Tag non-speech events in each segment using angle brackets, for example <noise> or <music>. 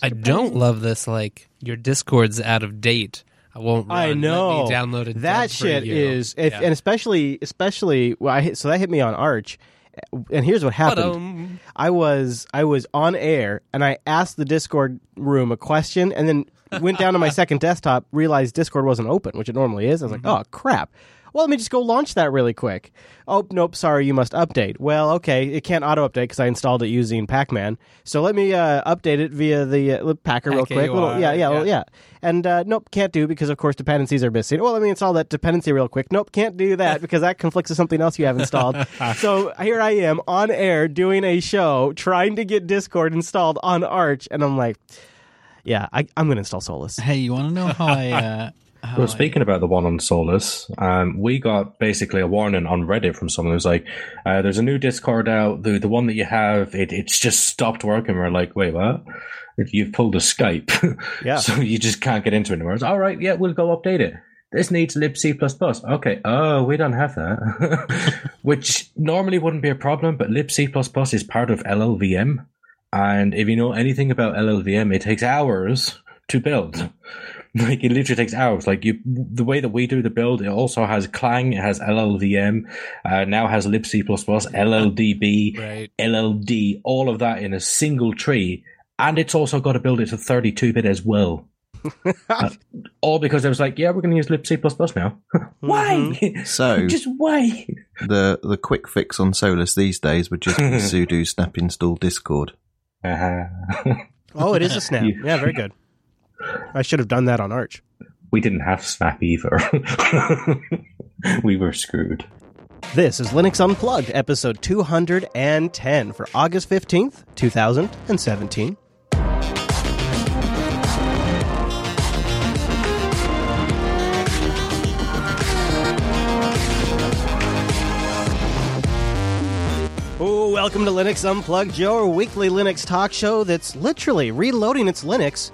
I don't love this. Like your Discord's out of date. I won't. Run. I Let me know download that shit is if, and especially especially well, I hit, so that hit me on Arch, and here's what happened. I was I was on air and I asked the Discord room a question and then went down to my <laughs> second desktop, realized Discord wasn't open, which it normally is. I was like, mm-hmm. oh crap. Well, let me just go launch that really quick. Oh, nope, sorry, you must update. Well, okay, it can't auto update because I installed it using Pacman. So let me uh, update it via the uh, Packer real quick. Little, yeah, yeah, well, yeah. And uh, nope, can't do because of course dependencies are missing. Well, let me install that dependency real quick. Nope, can't do that <laughs> because that conflicts with something else you have installed. so here I am on air doing a show trying to get Discord installed on Arch, and I'm like, yeah, I, I'm going to install Solus. Hey, you want to know how I? Uh, how Well, speaking about the one on Solus, um, we got basically a warning on Reddit from someone who's like, uh, "There's a new Discord out. The the one that you have, it it's just stopped working." We're like, "Wait, what? You've pulled a Skype, <laughs> Yeah. so you just can't get into it anymore." It's all right. Yeah, we'll go update it. This needs libc++. Okay. Oh, we don't have that, <laughs> which normally wouldn't be a problem, but libc++ is part of LLVM, and if you know anything about LLVM, it takes hours to build. <laughs> Like it literally takes hours. Like you, the way that we do the build, it also has Clang, it has LLVM, uh, now has libc++, LLDB, right. LLD, all of that in a single tree, and it's also got to build it to 32-bit as well. <laughs> Uh, all because I was like, yeah, we're going to use libc++ now. <laughs> why? So Just why? the the quick fix on Solus these days would just be sudo snap install Discord. Uh-huh. Oh, it is a snap. Yeah, very good. I should have done that on Arch. we didn't have Snap either. <laughs> we were screwed. This is Linux Unplugged, episode 210 for August 15th, 2017. Oh, welcome to Linux Unplugged, your weekly Linux talk show that's literally reloading its Linux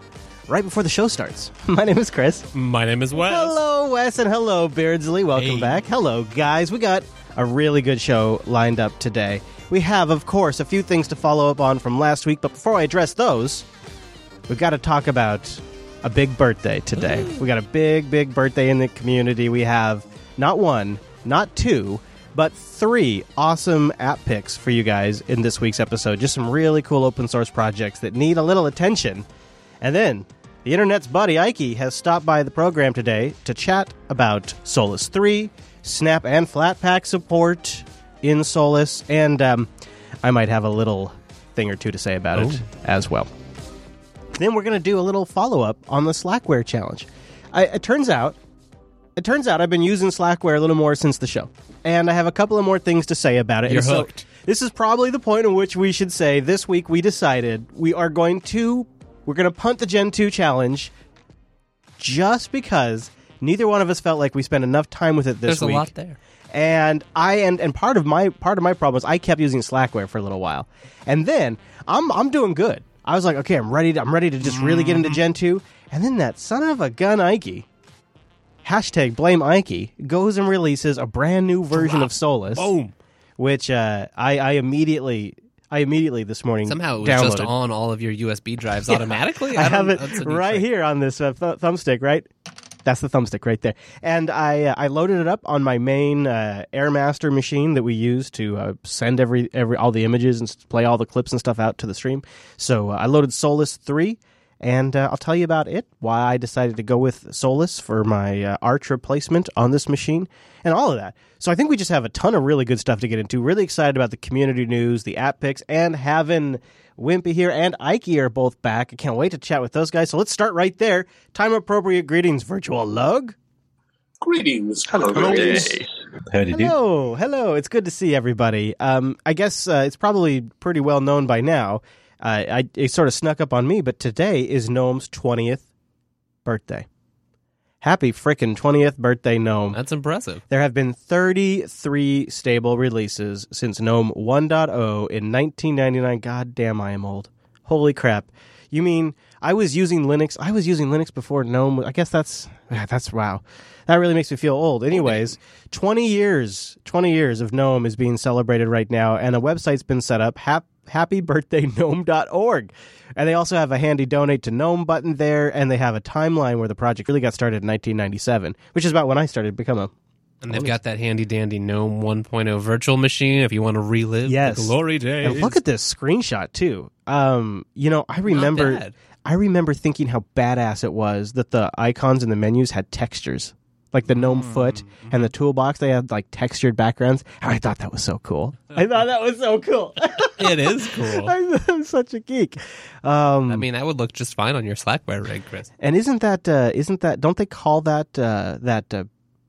right before the show starts. <laughs> My name is Chris. My name is Wes. Hello, Wes, and hello, Beardsley. Welcome Hey. back. Hello, guys. We got a really good show lined up today. We have, of course, a few things to follow up on from last week, but before I address those, we've got to talk about a big birthday today. we got a big, big birthday in the community. We have not one, not two, but three awesome app picks for you guys in this week's episode. Just some really cool open source projects that need a little attention. And then the internet's buddy Ikey has stopped by the program today to chat about Solus 3, Snap and Flatpak support in Solus, and um, I might have a little thing or two to say about it as well. Then we're going to do a little follow up on the Slackware challenge. I, it turns out, it turns out I've been using Slackware a little more since the show, and I have a couple of more things to say about it. You're so hooked. this is probably the point in which we should say this week we decided we are going to we're going to punt the Gentoo challenge just because neither one of us felt like we spent enough time with it this There's week. a lot there. And I and and part of my part of my problem is I kept using Slackware for a little while. And then I'm I'm doing good. I was like, okay, I'm ready to I'm ready to just really get into Gentoo. And then that son of a gun Ike hashtag blame Ike goes and releases a brand new version of Solus. Boom. Which uh, I, I immediately I immediately this morning Somehow it was downloaded. just on all of your USB drives <laughs> automatically. I, have it that's a new right trick. here on this uh, th- thumbstick, right? That's the thumbstick right there. And I uh, I loaded it up on my main uh, AirMaster machine that we use to uh, send every every all the images and play all the clips and stuff out to the stream. So uh, I loaded Solus 3 and uh, I'll tell you about it, why I decided to go with Solus for my uh, Arch replacement on this machine, and all of that. So I think we just have a ton of really good stuff to get into. Really excited about the community news, the app picks, and having Wimpy here and Ike are both back. I can't wait to chat with those guys. So let's start right there. Time appropriate greetings, virtual lug. Greetings. Hello, guys. How did you? Hello, hello. It's good to see everybody. Um, I guess uh, it's probably pretty well known by now. Uh, I, it sort of snuck up on me, but today is Gnome's 20th birthday. Happy frickin' 20th birthday, Gnome. That's impressive. There have been 33 stable releases since GNOME 1.0 in 1999. God damn, I am old. Holy crap. You mean I was using Linux? I was using Linux before GNOME. I guess that's that's wow. That really makes me feel old. Anyways, 20 years, 20 years of GNOME is being celebrated right now and a website's been set up. Hap, happybirthdaygnome.org. And they also have a handy donate to Gnome button there, and they have a timeline where the project really got started in 1997, which is about when I started to become a And they've got that handy dandy GNOME 1.0 virtual machine if you want to relive Yes. the glory days. And look at this screenshot too. Um, you know, I remember. I remember thinking how badass it was that the icons and the menus had textures. Like the gnome Mm, foot mm-hmm. and the toolbox, they had like textured backgrounds. I thought that was so cool. I thought that was so cool. it is <laughs> cool. I'm, I'm such a geek. Um, I mean, that would look just fine on your Slackware rig, Chris. and isn't that uh, isn't that don't they call that uh, that uh,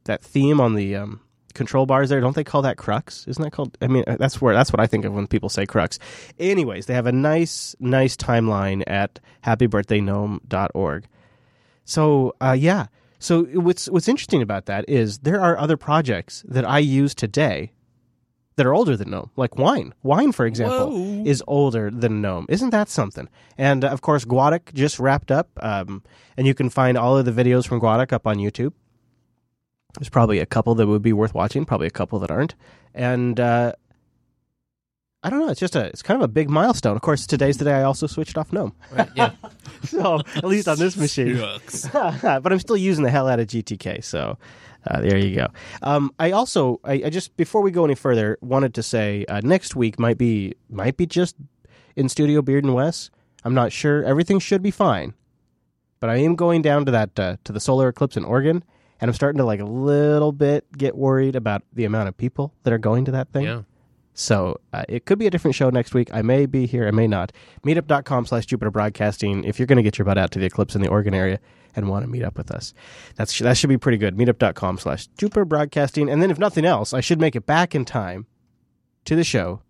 that theme on the um, control bars there? Don't they call that crux? Isn't that called? I mean, uh, that's where that's what I think of when people say crux. Anyways, they have a nice nice timeline at happybirthdaygnome.org. So uh, yeah, so what's what's interesting about that is there are other projects that I use today that are older than GNOME, like wine. Wine, for example, Whoa. is older than GNOME. Isn't that something? And of course, GUADEC just wrapped up, um, and you can find all of the videos from GUADEC up on YouTube. There's probably a couple that would be worth watching, probably a couple that aren't, and uh, I don't know. It's just a, it's kind of a big milestone. Of course, today's the day I also switched off GNOME, Right, yeah. <laughs> so at least on this machine. <laughs> But I'm still using the hell out of GTK. So uh, there you go. Um, I also, I, I just before we go any further, wanted to say uh, next week might be might be just in studio Beard and Wes. I'm not sure. Everything should be fine, but I am going down to that uh, to the solar eclipse in Oregon, and I'm starting to like a little bit get worried about the amount of people that are going to that thing. Yeah. So uh, it could be a different show next week. I may be here, I may not. Meetup.com slash Jupiter Broadcasting if you're going to get your butt out to the eclipse in the Oregon area and want to meet up with us. That's That should be pretty good. Meetup.com slash Jupiter Broadcasting. And then if nothing else, I should make it back in time to the show.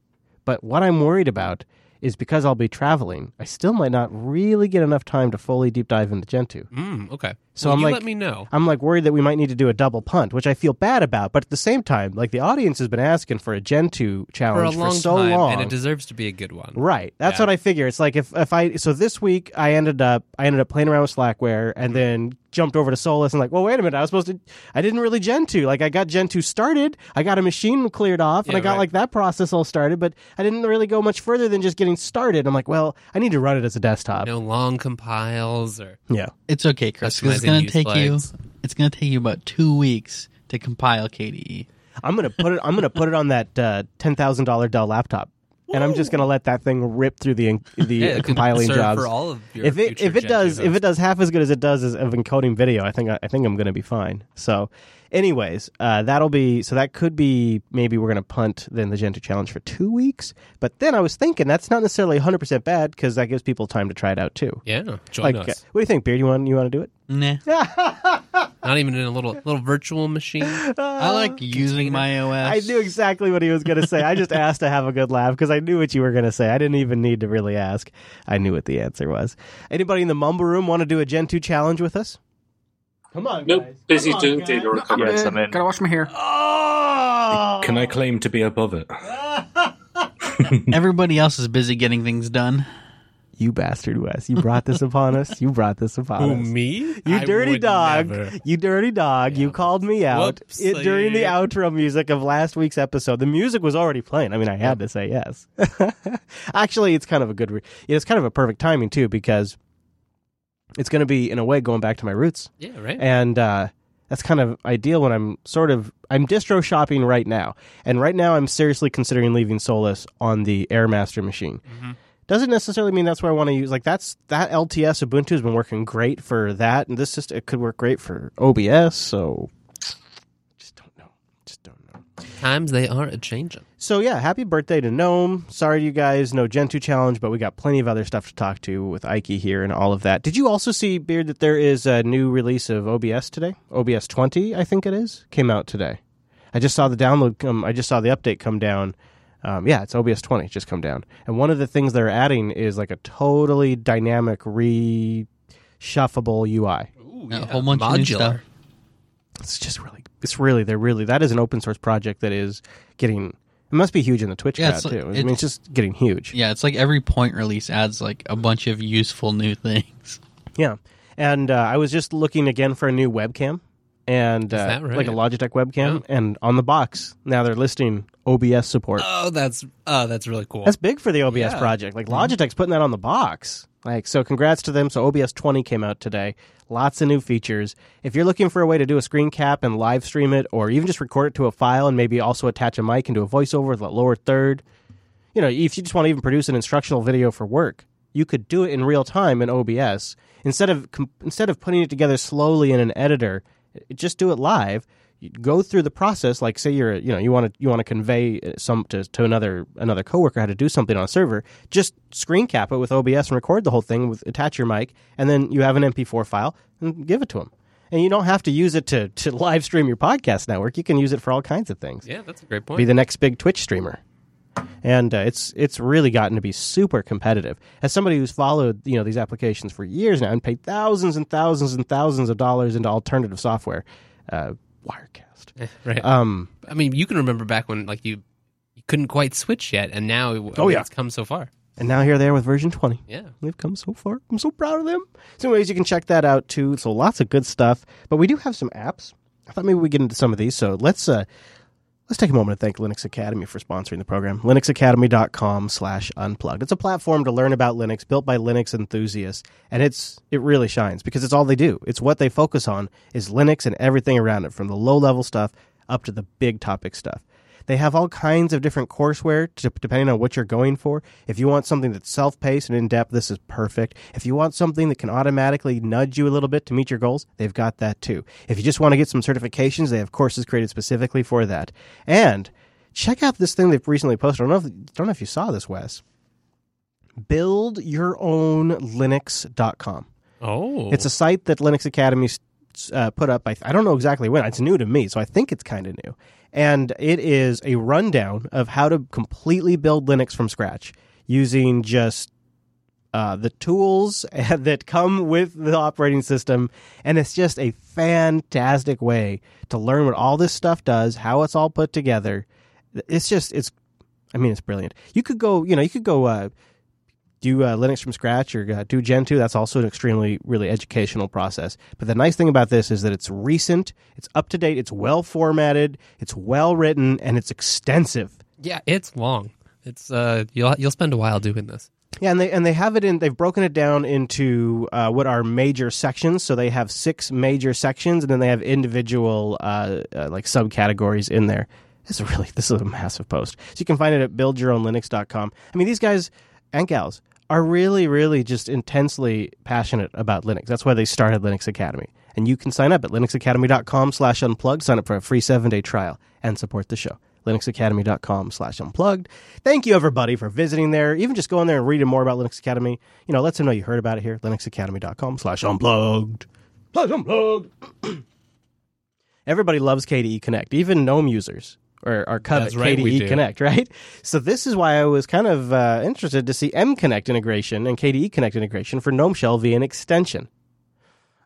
But what I'm worried about is because I'll be traveling, I still might not really get enough time to fully deep dive into Gentoo. Mm, okay. So Well, I'm you like- let me know. I'm like worried that we might need to do a double punt, which I feel bad about. But at the same time, like the audience has been asking for a Gentoo For a challenge for, long so time, long. and it deserves to be a good one. Right. That's Yeah. what I figure. It's like if, if I so this week I ended up I ended up playing around with Slackware and mm-hmm. then jumped over to Solus and like, well, wait a minute, I was supposed to I didn't really Gentoo. Like I got Gentoo started, I got a machine cleared off, and Yeah, I got right. like that process all started, but I didn't really go much further than just getting started. I'm like, well, I need to run it as a desktop. No long compiles or Yeah. It's okay, Chris. 'cause it's gonna use take you. It's gonna take you about two weeks to compile. KDE. I'm gonna put it. I'm gonna put it on that uh, ten thousand dollar Dell laptop, and I'm just gonna let that thing rip through the the yeah, uh, it compiling serve jobs. for all of your if it if it does if it does half as good as it does as of encoding video, I think I think I'm gonna be fine. So, anyways, uh, that'll be so that could be maybe we're gonna punt then the Gentoo challenge for two weeks. But then I was thinking that's not necessarily 100 percent bad because that gives people time to try it out too. yeah, join Like, us. uh, what do you think, Beard? You want you want to do it? Nah, <laughs> Not even in a little little virtual machine. <laughs> I like using my OS. I knew exactly what he was going to say. I just <laughs> asked to have a good laugh because I knew what you were going to say. I didn't even need to really ask. I knew what the answer was. Anybody in the mumble room want to do a Gentoo challenge with us? Come on, Nope, guys. busy Come on, doing guys. data recovery. Yes, I'm in. Gotta wash my hair. Oh! Can I claim to be above it? <laughs> Everybody else is busy getting things done. You bastard, Wes. You brought this upon us. You brought this upon Who us. me? You I dirty would dog. never. You dirty dog. You called me out Whoopsie. it, during the outro music of last week's episode. The music was already playing. I mean, I had to say yes. <laughs> Actually, it's kind of a good, re- it's kind of a perfect timing too because it's going to be in a way going back to my roots. Yeah, right. And uh, that's kind of ideal when I'm sort of I'm distro shopping right now. And right now I'm seriously considering leaving Solus on the Airmaster machine. Doesn't necessarily mean that's where I want to use like that's that LTS Ubuntu has been working great for that and this just it could work great for OBS, so just don't know. Just don't know. Times they are a changing. So yeah, happy birthday to Gnome. Sorry you guys, no Gentoo challenge, but we got plenty of other stuff to talk to with Ike here and all of that. Did you also see Beard that there is a new release of OBS today? OBS 20, I think it is, came out today. I just saw the download come. I just saw the update come down. Um, yeah, it's OBS 20 just come down. And one of the things they're adding is like a totally dynamic reshuffable UI. Ooh, A whole bunch of new stuff. It's just really, it's really, they're really. That is an open source project that is getting. It must be huge in the Twitch Yeah, crowd it's like- too. I mean, it's- it's just getting huge. Yeah, it's like every point release adds like a bunch of useful new <laughs> things. Yeah. And uh, I was just looking again for a new webcam. And uh, right? like a Logitech webcam. And on the box now they're listing OBS support. Oh, that's oh, that's really cool. That's big for the OBS Yeah. project. Like Logitech's putting that on the box. Like so, congrats to them. So OBS 20 came out today. Lots of new features. If you're looking for a way to do a screen cap and live stream it, or even just record it to a file and maybe also attach a mic and do a voiceover with a lower third, you know, if you just want to even produce an instructional video for work, you could do it in real time in OBS instead of com- instead of putting it together slowly in an editor. Just do it live. You go through the process. Like, say you're, you know, you want to you want to convey uh, some to, to another another coworker how to do something on a server. Just screen cap it with OBS and record the whole thing with attach your mic, and then you have an MP4 file and give it to them. And you don't have to use it to to <laughs> live stream your podcast network. You can use it for all kinds of things yeah, that's a great point. be the next big Twitch streamer. And uh, it's it's really gotten to be super competitive. As somebody who's followed you know these applications for years now and paid thousands and thousands and thousands of dollars into alternative software, uh, Wirecast. right. Um, I mean, you can remember back when like you you couldn't quite switch yet, and now it, Oh, yeah. it's come so far. and now here they are with version twenty. Yeah. They've come so far. I'm so proud of them. So, anyways, you can check that out too. So, lots of good stuff. But we do have some apps. I thought maybe we get into some of these. So, let's uh, let's take a moment to thank Linux Academy for sponsoring the program. LinuxAcademy.com/slash unplugged. It's a platform to learn about Linux, built by Linux enthusiasts, and it's it really shines because it's all they do. It's what they focus on is Linux and everything around it, from the low level stuff up to the big topic stuff. They have all kinds of different courseware to, depending on what you're going for. If you want something that's self paced and in depth, this is perfect. If you want something that can automatically nudge you a little bit to meet your goals, they've got that too. If you just want to get some certifications, they have courses created specifically for that. And check out this thing they've recently posted. I don't know if, don't know if you saw this, Wes. BuildYourOwnLinux.com. Oh, It's a site that Linux Academy uh, put up. I, I don't know exactly when. It's new to me, so I think it's kind of new. And it is a rundown of how to completely build Linux from scratch using just uh, the tools <laughs> that come with the operating system. And it's just a fantastic way to learn what all this stuff does, how it's all put together. It's just, it's, I mean, it's brilliant. You could go, you know, you could go, uh, do uh, Linux from scratch or uh, do Gentoo. That's also an extremely, really educational process. But the nice thing about this is that it's recent, it's up to date, it's well formatted, it's well written, and it's extensive. yeah, it's long. It's uh, you'll you'll spend a while doing this. Yeah, and they and they have it in. They've broken it down into uh, what are major sections. So they have six major sections, and then they have individual uh, uh, like subcategories in there. This is really <laughs> this is a massive post. So you can find it at buildyourownlinux.com. I mean, these guys and gals are really, really just intensely passionate about Linux. That's why they started Linux Academy. And you can sign up at linuxacademy.com slash unplugged, sign up for a free seven-day trial, and support the show. linuxacademy.com slash unplugged. Thank you, everybody, for visiting there. Even just going there and reading more about Linux Academy. You know, let them know you heard about it here. linuxacademy.com slash unplugged. Slash unplugged. <clears throat> Everybody loves KDE Connect, even GNOME users or, or covet right, KDE. Connect, <laughs> right? So this is why I was kind of uh, interested to see M Connect integration and KDE Connect integration for GNOME Shell via an extension.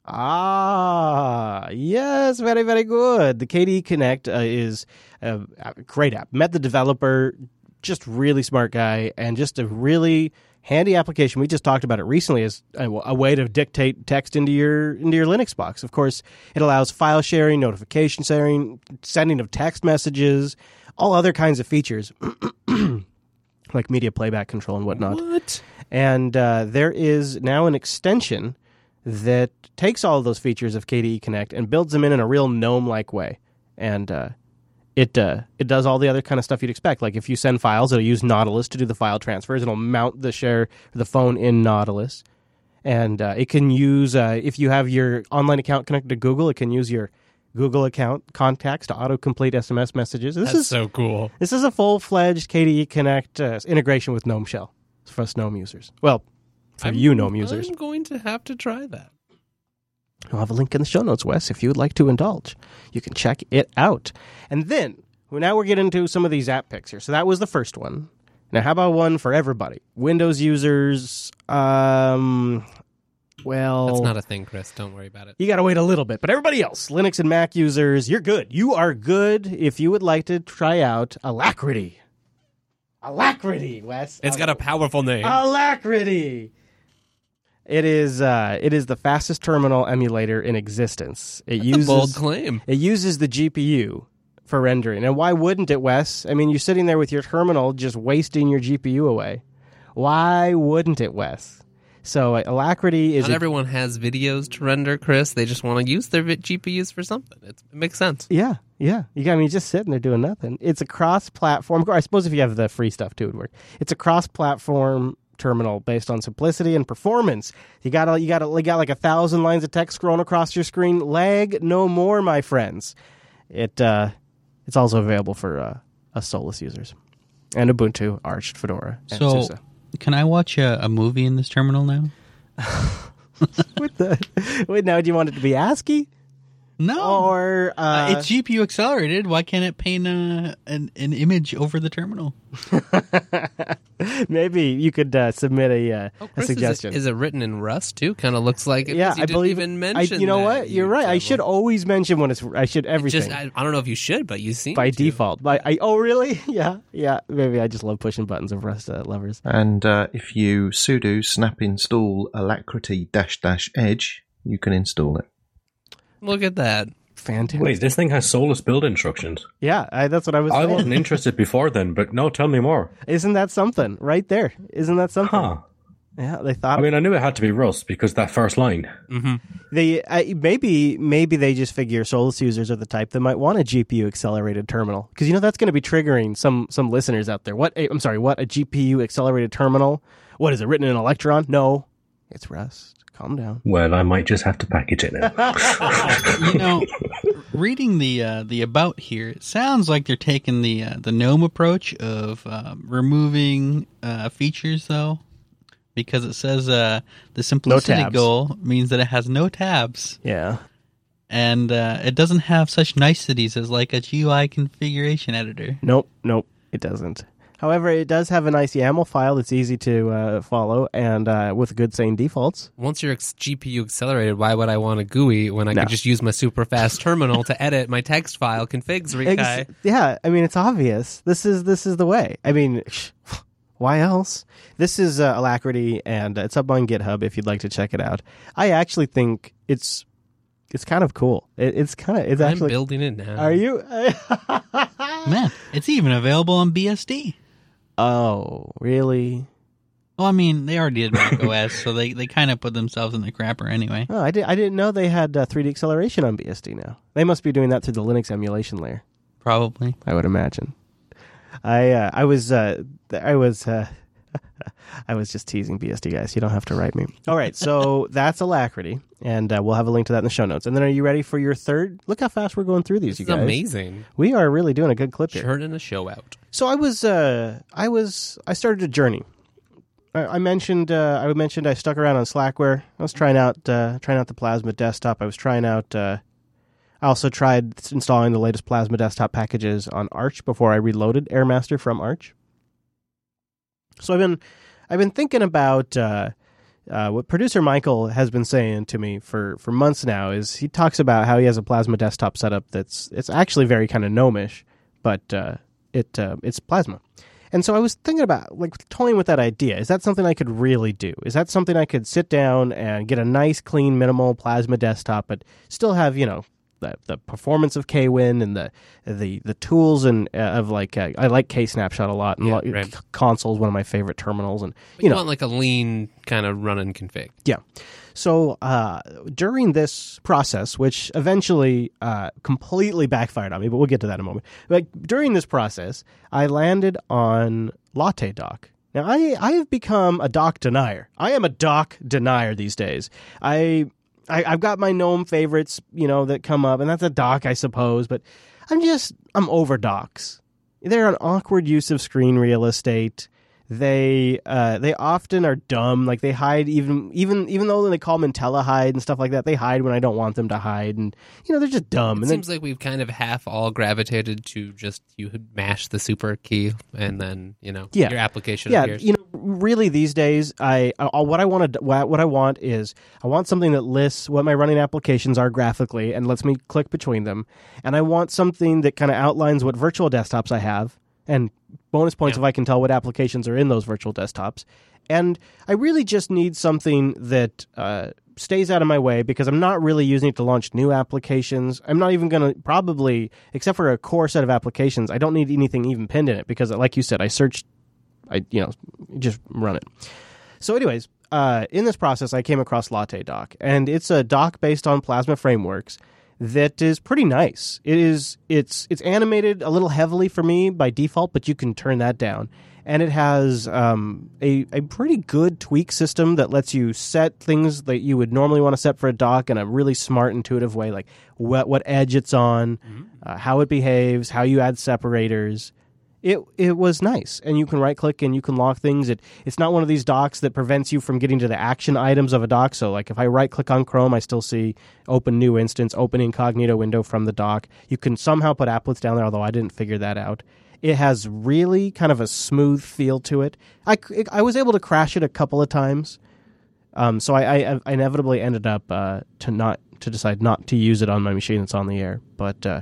Ah, yes, very, very good. The KDE Connect uh, is a great app. Met the developer, just really smart guy, and just a really handy application. We just talked about it recently as a, a way to dictate text into your into your Linux box. Of course, it allows file sharing, notification sharing, sending of text messages, all other kinds of features. <clears throat> like media playback control and whatnot. What? And uh, there is now an extension that takes all of those features of KDE Connect and builds them in in a real GNOME-like way. And uh, it uh, it does all the other kind of stuff you'd expect. Like if you send files, it'll use Nautilus to do the file transfers. It'll mount the share the phone in Nautilus, and uh, it can use uh, if you have your online account connected to Google, it can use your Google account contacts to autocomplete SMS messages. This That's is so cool. this is a full fledged KDE Connect uh, integration with GNOME Shell for us GNOME users. Well, for I'm- you GNOME users. I'm going to have to try that. I'll have a link in the show notes, Wes, if you would like to indulge. You can check it out. And then, well, now we're getting into some of these app picks here. So that was the first one. Now, how about one for everybody? Windows users, um, well, That's not a thing, Chris. Don't worry about it. you got to wait a little bit. But everybody else, Linux and Mac users, you're good. You are good if you would like to try out Alacritty. Alacritty, Wes. It's got a powerful name. Alacritty. It is uh, it is the fastest terminal emulator in existence. It That's uses bold claim. it uses the GPU for rendering. And why wouldn't it, Wes? I mean, you're sitting there with your terminal just wasting your GPU away. Why wouldn't it, Wes? So uh, Alacritty is Not a- everyone has videos to render, Chris. They just want to use their vi- GPUs for something. It's, it makes sense. Yeah, yeah. You got I mean just sitting there doing nothing. It's a cross-platform. I suppose if you have the free stuff too, it would work. It's a cross-platform terminal based on simplicity and performance. You got you got you got like a thousand lines of text scrolling across your screen. Lag no more, my friends. It uh, it's also available for uh, us Solus users and Ubuntu, Arch, Fedora, and So, SUSE. can I watch a, a movie in this terminal now? <laughs> What the? Wait, now do you want it to be ASCII No. or uh, Uh, it's GPU accelerated. Why can't it paint uh, an, an image over the terminal? <laughs> maybe you could uh, submit a, uh, a Oh, Chris, is suggestion? Is it, written in Rust too? Kind of looks like it. yeah. You I didn't believe even I, mention. you know that, what? You're you right. I should always mention when it's. I should everything Just, I, I don't know if you should, but you seem by to. default. By I. Oh, really? <laughs> Yeah, yeah. Maybe I just love pushing buttons of Rust uh, lovers. And uh, if you sudo snap install alacritty dash dash edge, you can install it. Look at that. Fantastic. Wait, this thing has Solus build instructions. Yeah, I, that's what I was. I saying. wasn't interested <laughs> before then, but no, tell me more. Isn't that something right there? Isn't that something? Huh. Yeah, they thought I mean, I knew it had to be Rust because that first line. Mm-hmm. they I, maybe maybe they just figure Solus users are the type that might want a GPU accelerated terminal because you know that's going to be triggering some some listeners out there. What I'm sorry, what a GPU accelerated terminal? What is it written in Electron? No, it's Rust. Calm down. Well, I might just have to package it now. <laughs> you know, reading the uh, the about here, it sounds like they're taking the uh, the GNOME approach of um, removing uh, features, though, because it says uh, the simplicity tabs. goal means that it has no tabs Yeah. and uh, it doesn't have such niceties as like a GUI configuration editor. Nope, nope, it doesn't. However, it does have a nice YAML file that's easy to uh, follow and uh, with good sane defaults. Once your ex- GPU accelerated, why would I want a GUI when I No. could just use my super fast terminal to edit my text file configs, Rikai? Ex- yeah, I mean it's obvious. This is this is the way. I mean, <sighs> why else? This is uh, Alacritty, and it's up on GitHub if you'd like to check it out. I actually think it's it's kind of cool. It, it's kind of it's I'm actually. building it now. Are you? <laughs> Man, it's even available on BSD. Oh, really? Well, I mean, they already did Mac <laughs> OS, so they, they kind of put themselves in the crapper anyway. Oh, I did. I didn't know they had uh, 3D acceleration on BSD now. They must be doing that through the Linux emulation layer. Probably. I would imagine. I uh, I was uh, I was uh, <laughs> I was just teasing BSD guys. You don't have to write me. All right, so <laughs> that's Alacritty, and uh, we'll have a link to that in the show notes. And then, are you ready for your third? Look how fast we're going through these, This you is guys. amazing. We are really doing a good clip here. Churning the show out. So I was uh, I was I started a journey. I, I mentioned uh, I mentioned I stuck around on Slackware. I was trying out uh, trying out the Plasma desktop. I was trying out. Uh, I also tried installing the latest Plasma desktop packages on Arch before I reloaded AirMaster from Arch. So I've been I've been thinking about uh, uh, what producer Michael has been saying to me for, for months now. Is he talks about how he has a Plasma desktop setup that's it's actually very kind of gnomish, but uh, it uh, it's Plasma. And so I was thinking about like toying with that idea. Is that something I could really do? Is that something I could sit down and get a nice, clean, minimal Plasma desktop, but still have you know the the performance of KWin and the the the tools and uh, of like uh, I like K Snapshot a lot and Yeah, right. c- Konsole's one of my favorite terminals and you you, know want like a lean kind of run and config. yeah. So uh, during this process, which eventually uh, completely backfired on me, but we'll get to that in a moment. Like during this process, I landed on Latte Dock. Now I I have become a dock denier. I am a dock denier these days. I, I I've got my gnome favorites, you know, that come up, and that's a dock, I suppose. But I'm just I'm over docks. They're an awkward use of screen real estate they uh, they often are dumb. Like they hide even even even though they call them IntelliHide and stuff like that. They hide when I don't want them to hide, and you know they're just dumb. It and then, seems like we've kind of half all gravitated to just you mash the super key and then you know Yeah. your application yeah, appears. you know, really these days, I, I what I want to what I want is I want something that lists what my running applications are graphically and lets me click between them, and I want something that kind of outlines what virtual desktops I have. And bonus points Yeah. if I can tell what applications are in those virtual desktops. And I really just need something that uh, stays out of my way because I'm not really using it to launch new applications. I'm not even going to probably, except for a core set of applications, I don't need anything even pinned in it because, like you said, I searched, I you know, just run it. So, anyways, uh, in this process, I came across Latte Dock, and it's a dock based on Plasma frameworks that is pretty nice. It is it's it's animated a little heavily for me by default, but you can turn that down. And it has um, a a pretty good tweak system that lets you set things that you would normally want to set for a dock in a really smart, intuitive way, like what what edge it's on, uh, how it behaves, how you add separators it it was nice. And you can right click and you can lock things. It it's not one of these docks that prevents you from getting to the action items of a dock so like if i right click on chrome i still see open new instance open incognito window from the dock you can somehow put applets down there although i didn't figure that out. It has really kind of a smooth feel to it. I i was able to crash it a couple of times. Um, so I, I, I inevitably ended up uh, to not to decide not to use it on my machine that's on the air. But uh,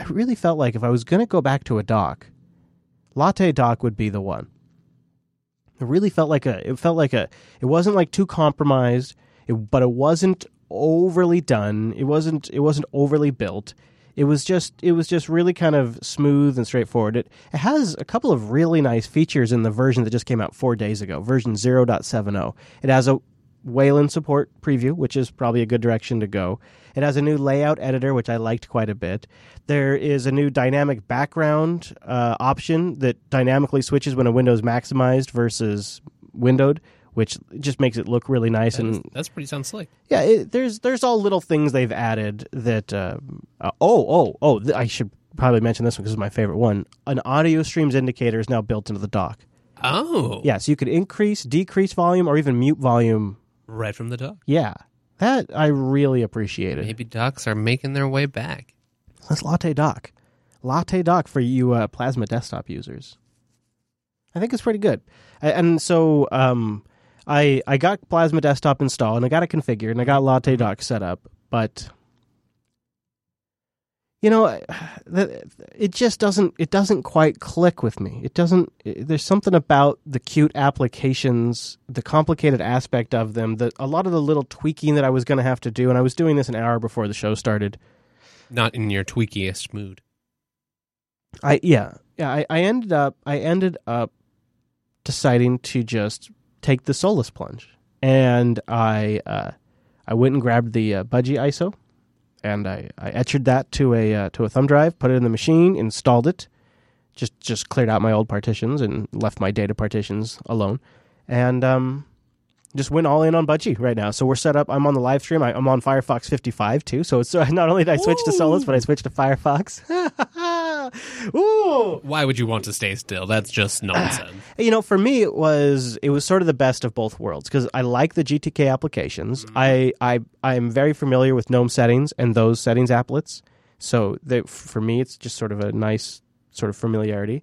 i really felt like if i was going to go back to a dock Latte Dock would be the one. It really felt like a. It felt like a. It wasn't like too compromised, it, but it wasn't overly done. It wasn't. It wasn't overly built. It was just. It was just really kind of smooth and straightforward. It, it has a couple of really nice features in the version that just came out four days ago, version 0.70. It has a Wayland support preview, which is probably a good direction to go. It has a new layout editor, which I liked quite a bit. There is a new dynamic background uh, option that dynamically switches when a window is maximized versus windowed, which just makes it look really nice. That's, and that's pretty sound slick. yeah, it, there's there's all little things they've added that. Uh, uh, oh oh oh! Th- I should probably mention this one because it's my favorite one. An audio streams indicator is now built into the dock. Oh, Yeah, so you could increase, decrease volume, or even mute volume. Right from the dock. Yeah, that I really appreciated. Maybe docks are making their way back. That's Latte Dock. Latte Dock for you uh, Plasma desktop users. I think it's pretty good. And so um, I I got Plasma desktop installed and I got it configured and I got Latte Dock set up, but you know, <sighs> it just doesn't it doesn't quite click with me. It doesn't. there's something about the Qt applications, the complicated aspect of them, that a lot of the little tweaking that I was going to have to do, and I was doing this an hour before the show started. Not in your tweakiest mood. I yeah yeah I, I ended up I ended up deciding to just take the Solus plunge, and I uh, I went and grabbed the uh, Budgie ISO, and I I etched that to a uh, to a thumb drive, put it in the machine, installed it, just just cleared out my old partitions and left my data partitions alone, and um. Just went all in on Budgie right now. So we're set up. I'm on the live stream. I, I'm on Firefox 55 too. So it's <laughs> not only did I switch to Solus, but I switched to Firefox. <laughs> <laughs> Ooh, Why would you want to stay still? That's just nonsense. <sighs> you know for me it was it was sort of the best of both worlds because i like the gtk applications i i i am very familiar with gnome settings and those settings applets so they, for me it's just sort of a nice sort of familiarity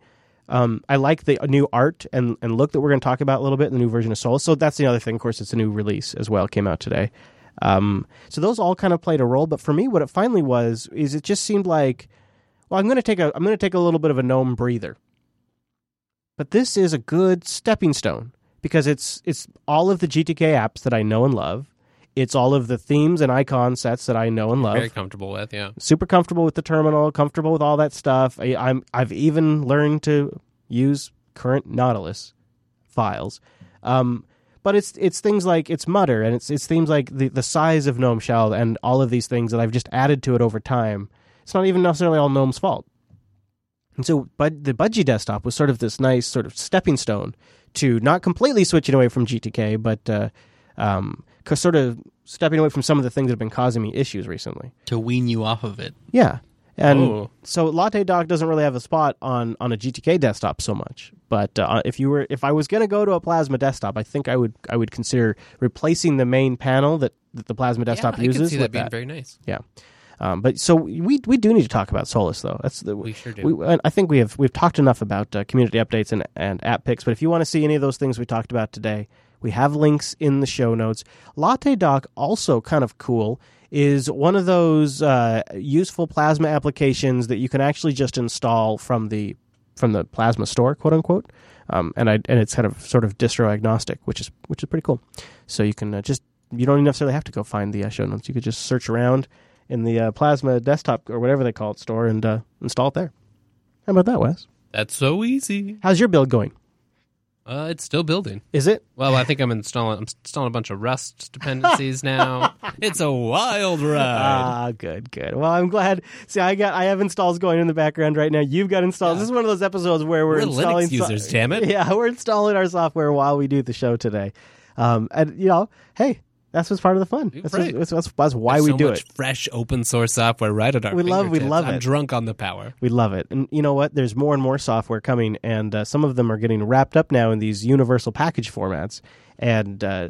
um, I like the new art and, and look that we're going to talk about a little bit in the new version of Solus. So that's the other thing. Of course, it's a new release as well. It came out today. Um, so those all kind of played a role. But for me, what it finally was is it just seemed like, well, I'm going to take a I'm going to take a little bit of a gnome breather but this is a good stepping stone because it's it's all of the GTK apps that I know and love. It's all of the themes and icon sets that I know and love. Very comfortable with, yeah. Super comfortable with the terminal, comfortable with all that stuff. I, I'm I've even learned to use current Nautilus files. Um, but it's it's things like it's Mutter and it's it's things like the, the size of Gnome Shell and all of these things that I've just added to it over time. It's not even necessarily all Gnome's fault. And so, but the Budgie desktop was sort of this nice sort of stepping stone to not completely switching away from GTK, but uh, um, 'cause sort of stepping away from some of the things that have been causing me issues recently. to wean you off of it. Yeah. And Oh. so Latte Dock doesn't really have a spot on, on a GTK desktop so much. But uh, if you were if I was going to go to a Plasma desktop, I think I would I would consider replacing the main panel that, that the Plasma desktop yeah, uses I can see that being that. very nice. Yeah. Um, but so we we do need to talk about Solus though. That's the We sure do. we, I think we have we've talked enough about uh, community updates and, and app picks. But if you want to see any of those things we talked about today, we have links in the show notes. Latte Dock also kind of cool is one of those uh, useful Plasma applications that you can actually just install from the from the Plasma store, quote unquote. Um, and I and it's kind of sort of distro agnostic, which is which is pretty cool. So you can uh, just you don't necessarily have to go find the uh, show notes. You could just search around in the uh, Plasma desktop or whatever they call it store and uh, install it there. How about that, Wes? That's so easy. How's your build going? Uh, it's still building. Is it? Well, I think I'm installing. I'm installing a bunch of Rust dependencies <laughs> now. It's a wild ride. Ah, good, good. Well, I'm glad. See, I got I have installs going in the background right now. You've got installs. This is one of those episodes where we're, We're installing Linux users, damn it. <laughs> Yeah, we're installing our software while we do the show today. Um, and you know, hey, that's what's part of the fun. That's, Right. what's, that's, that's why There's we so do much it. Fresh open source software right at our We love- we love I'm it. drunk on the power. We love it. And you know what? There's more and more software coming, and uh, some of them are getting wrapped up now in these universal package formats. And uh,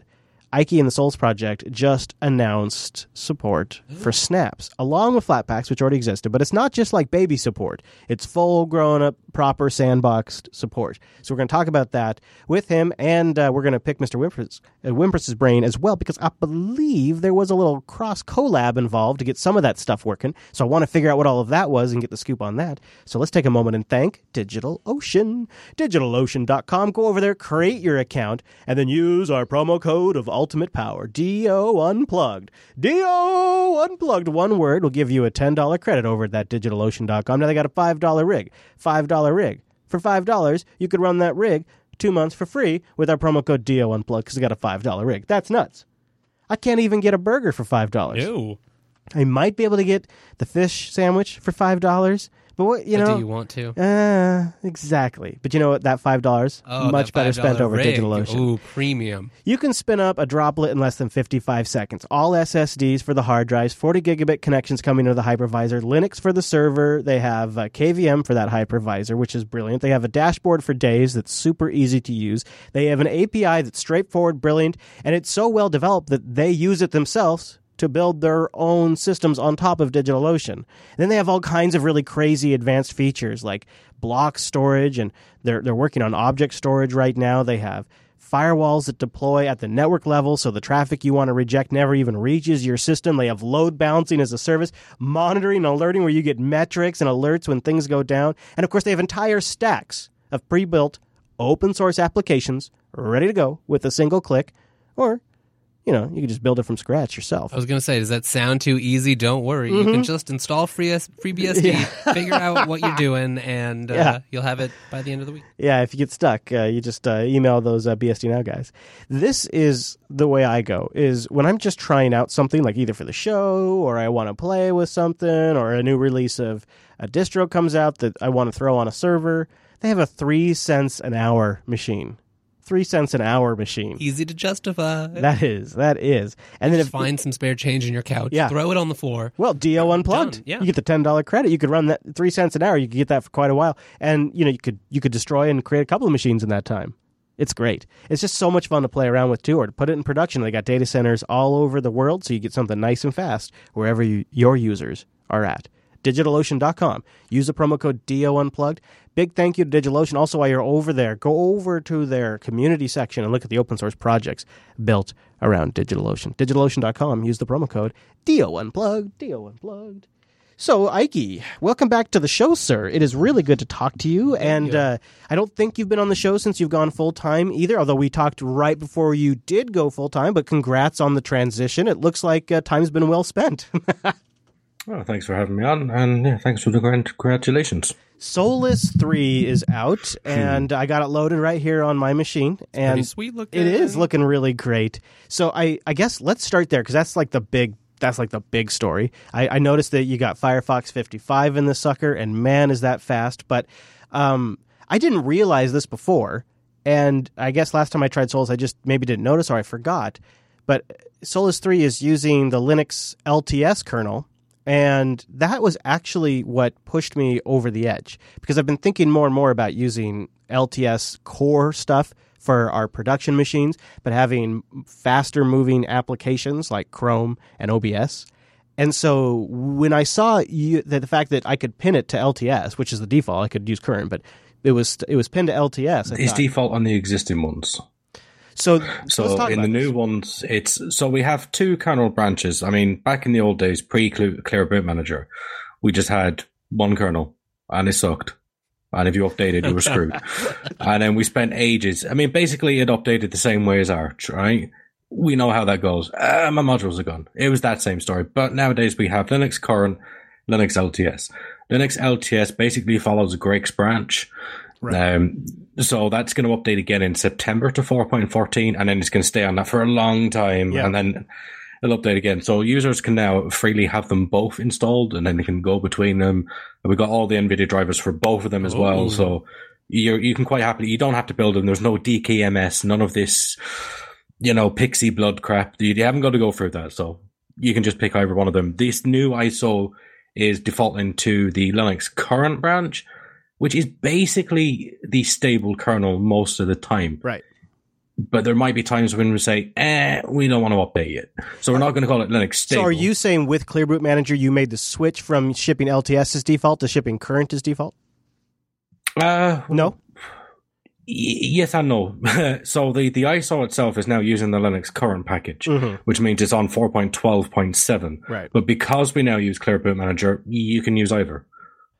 Ike and the Solus Project just announced support for snaps, along with Flatpaks, which already existed. But it's not just like baby support, it's full grown up, proper sandboxed support. So we're going to talk about that with him, and uh, we're going to pick Mr. Wimpress, uh, Wimpress's brain as well, because I believe there was a little cross collab involved to get some of that stuff working. So I want to figure out what all of that was and get the scoop on that. So let's take a moment and thank DigitalOcean. DigitalOcean.com. Go over there, create your account, and then use our promo code of Ultimate Power. DO Unplugged. DO Unplugged. One word will give you a $10 credit over at that DigitalOcean.com. Now they got a $5 rig. $5 rig. For $5, you could run that rig two months for free with our promo code DO Unplugged because they got a $5 rig. That's nuts. I can't even get a burger for $5. Ew. I might be able to get the fish sandwich for five dollars. But what you But know? do you want to? uh, exactly. But you know what? That five dollars Oh, much that better spent over rig. DigitalOcean. Ooh, premium. You can spin up a droplet in less than 55 seconds. All SSDs for the hard drives, 40 gigabit connections coming to the hypervisor, Linux for the server. They have uh, KVM for that hypervisor, which is brilliant. They have a dashboard for days that's super easy to use. They have an API that's straightforward, brilliant, and it's so well developed that they use it themselves to build their own systems on top of DigitalOcean. Then they have all kinds of really crazy advanced features like block storage, and they're they're working on object storage right now. They have firewalls that deploy at the network level so the traffic you want to reject never even reaches your system. They have load balancing as a service, monitoring and alerting where you get metrics and alerts when things go down. And of course, they have entire stacks of pre built open source applications ready to go with a single click, or you know, you can just build it from scratch yourself. I was going to say, does that sound too easy? Don't worry. You Mm-hmm. can just install FreeBSD, <laughs> figure out what you're doing, and uh, Yeah. you'll have it by the end of the week. Yeah, if you get stuck, uh, you just uh, email those uh, BSD Now guys. This is the way I go. Is when I'm just trying out something, like either for the show or I want to play with something, or a new release of a distro comes out that I want to throw on a server. They have a three cents an hour machine. Three cents an hour machine. Easy to justify. That is, that is. And then just if find some spare change in your couch, Yeah. throw it on the floor. Well, DO unplugged. Done, yeah. You get the ten dollar credit. You could run that three cents an hour. You could get that for quite a while, and you know you could you could destroy and create a couple of machines in that time. It's great. It's just so much fun to play around with too, or to put it in production. They got data centers all over the world, so you get something nice and fast wherever you, your users are at. DigitalOcean.com. Use the promo code DO Unplugged. Big thank you to DigitalOcean. Also, while you're over there, go over to their community section and look at the open source projects built around DigitalOcean. DigitalOcean.com. Use the promo code DO Unplugged. DO Unplugged. So, Ike, welcome back to the show, sir. It is really good to talk to you. and you. Uh, I don't think you've been on the show since you've gone full time either, although we talked right before you did go full time. But congrats on the transition. It looks like uh, time's been well spent. <laughs> Oh, thanks for having me on, and yeah, thanks for the grand- congratulations. Solus 3 is out, and I got it loaded right here on my machine. Pretty And sweet looking. it is looking really great. So I, I guess let's start there because that's like the big that's like the big story. I, I noticed that you got Firefox 55 in the sucker, and man, is that fast! But um, I didn't realize this before, and I guess last time I tried Solus, I just maybe didn't notice or I forgot. But Solus 3 is using the Linux LTS kernel, and that was actually what pushed me over the edge because I've been thinking more and more about using LTS core stuff for our production machines, but having faster moving applications like Chrome and OBS. And so when I saw you, that the fact that I could pin it to LTS, which is the default, I could use current, but it was it was pinned to LTS. I It's thought- default on the existing ones. So, so So in the new ones, it's so we have two kernel branches. I mean, back in the old days, pre Clear Boot Manager, we just had one kernel, and it sucked. And if you updated, you were screwed. <laughs> and then we spent ages. I mean, basically, it updated the same way as Arch, right? We know how that goes. Uh, my modules are gone. It was that same story. But nowadays we have Linux current, Linux LTS. Linux LTS basically follows Greg's branch. Um, so that's going to update again in September to 4.14, and then it's going to stay on that for a long time, Yeah. and then it'll update again. So users can now freely have them both installed, and then they can go between them. And we've got all the NVIDIA drivers for both of them as well. So you you can quite happily, you don't have to build them. There's no DKMS, none of this, you know, pixie blood crap. You, you haven't got to go through that. So you can just pick either one of them. This new ISO is defaulting to the Linux current branch, which is basically the stable kernel most of the time. Right. But there might be times when we say, eh, we don't want to update it. So we're not going to call it Linux stable. So are you saying with Clear Boot Manager you made the switch from shipping LTS as default to shipping current as default? Uh, No. Yes and no. <laughs> so the, the ISO itself is now using the Linux current package, Mhm. which means it's on 4.12.7. Right. But because we now use Clear Boot Manager, you can use either.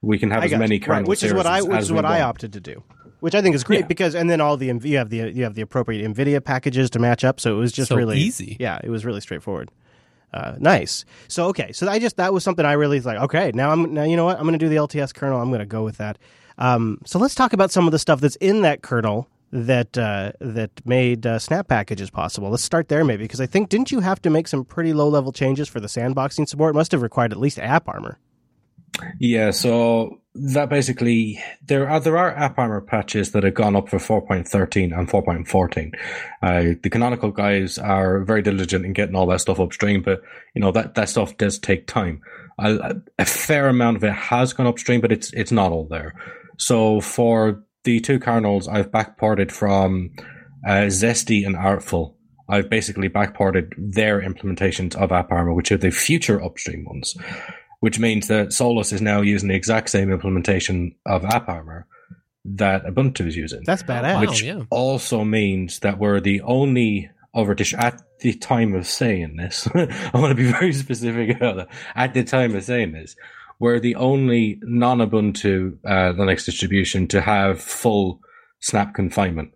We can have I as many you. kernel right, which is what I which is what I want. opted to do, which I think is great Yeah. because and then all the you have the you have the appropriate Nvidia packages to match up, so it was just So really easy. Yeah, it was really straightforward. Uh, nice. So okay, so I just that was something I really like. Okay, now I'm now you know what I'm going to do the LTS kernel. I'm going to go with that. Um, so let's talk about some of the stuff that's in that kernel that uh, that made uh, snap packages possible. Let's start there maybe because I think didn't you have to make some pretty low level changes for the sandboxing support? It must have required at least app armor. Yeah, so that basically there are there are app armor patches that have gone up for 4.13 and 4.14. Uh, the canonical guys are very diligent in getting all that stuff upstream, but you know that that stuff does take time. A, a fair amount of it has gone upstream, but it's it's not all there. So for the two kernels, I've backported from uh, Zesty and Artful. I've basically backported their implementations of App Armor, which are the future upstream ones which means that Solus is now using the exact same implementation of App Armor that Ubuntu is using. That's badass. Wow, which yeah. also means that we're the only other dish at the time of saying this. <laughs> I want to be very specific about that. At the time of saying this, we're the only non-Ubuntu uh, Linux distribution to have full snap confinement,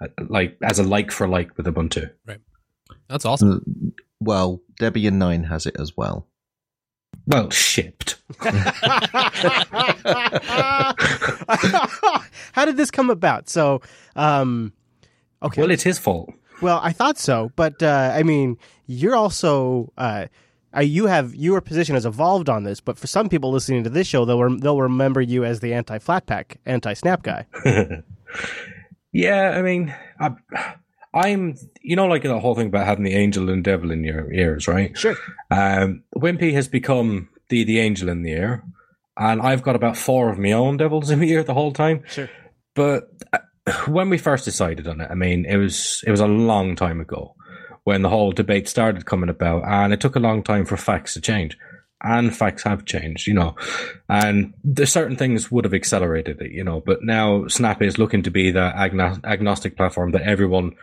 uh, like as a like for like with Ubuntu. Right. That's awesome. Mm, Well, Debian 9 has it as well. Well, shipped. <laughs> How did this come about? So, um, okay. Well, it's his fault. Well, I thought so, but uh, I mean, you're also uh, you have your position has evolved on this. But for some people listening to this show, they'll rem- they'll remember you as the anti Flatpak, anti snap guy. <laughs> yeah, I mean, I, I'm, you know, like the whole thing about having the angel and devil in your ears, right? Sure. Um, Wimpy has become the the angel in the ear, and I've got about four of my own devils <laughs> in my ear the whole time. Sure. But uh, when we first decided on it, I mean, it was it was a long time ago when the whole debate started coming about, and it took a long time for facts to change. And facts have changed, you know, and there's certain things would have accelerated it, you know. But now Snap is looking to be that agno- agnostic platform that everyone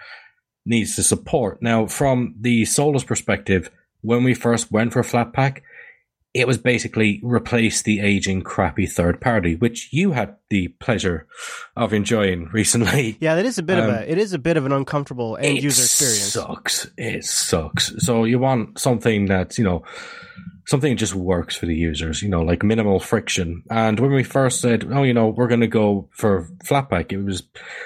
needs to support. Now, from the Solus perspective, when we first went for Flatpak, it was basically replace the aging crappy third party, which you had the pleasure of enjoying <laughs> recently. Yeah, that is a bit of Um, a it is a bit of an uncomfortable end user experience. sucks. It sucks. So you want something that's, you know, something that just works for the users, you know, like minimal friction. And when we first said, oh, you know, we're going to go for Flatpak, it was,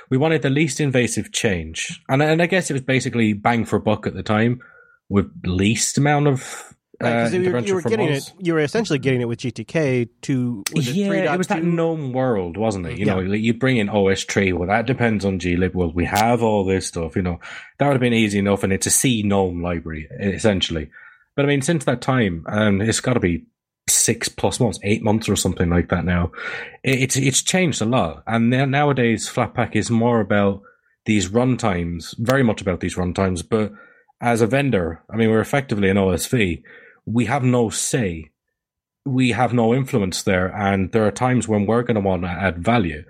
we wanted the least invasive change. And, and I guess it was basically bang for buck at the time with least amount of uh, you, were, you were getting it. You were essentially getting it with GTK to was it yeah, it was that 3.2? gnome world, wasn't it? You Yeah. know, you bring in OSTree, well, that depends on glib. Well, we have all this stuff, you know. That would have been easy enough, and it's a C gnome library, essentially. But I mean, since that time, um, it's got to be six plus months, eight months or something like that now. It's it's changed a lot. And nowadays, Flatpak is more about these runtimes, very much about these runtimes. But as a vendor, I mean, we're effectively an OSV. We have no say we have no influence there, and there are times when we're going to want to add value.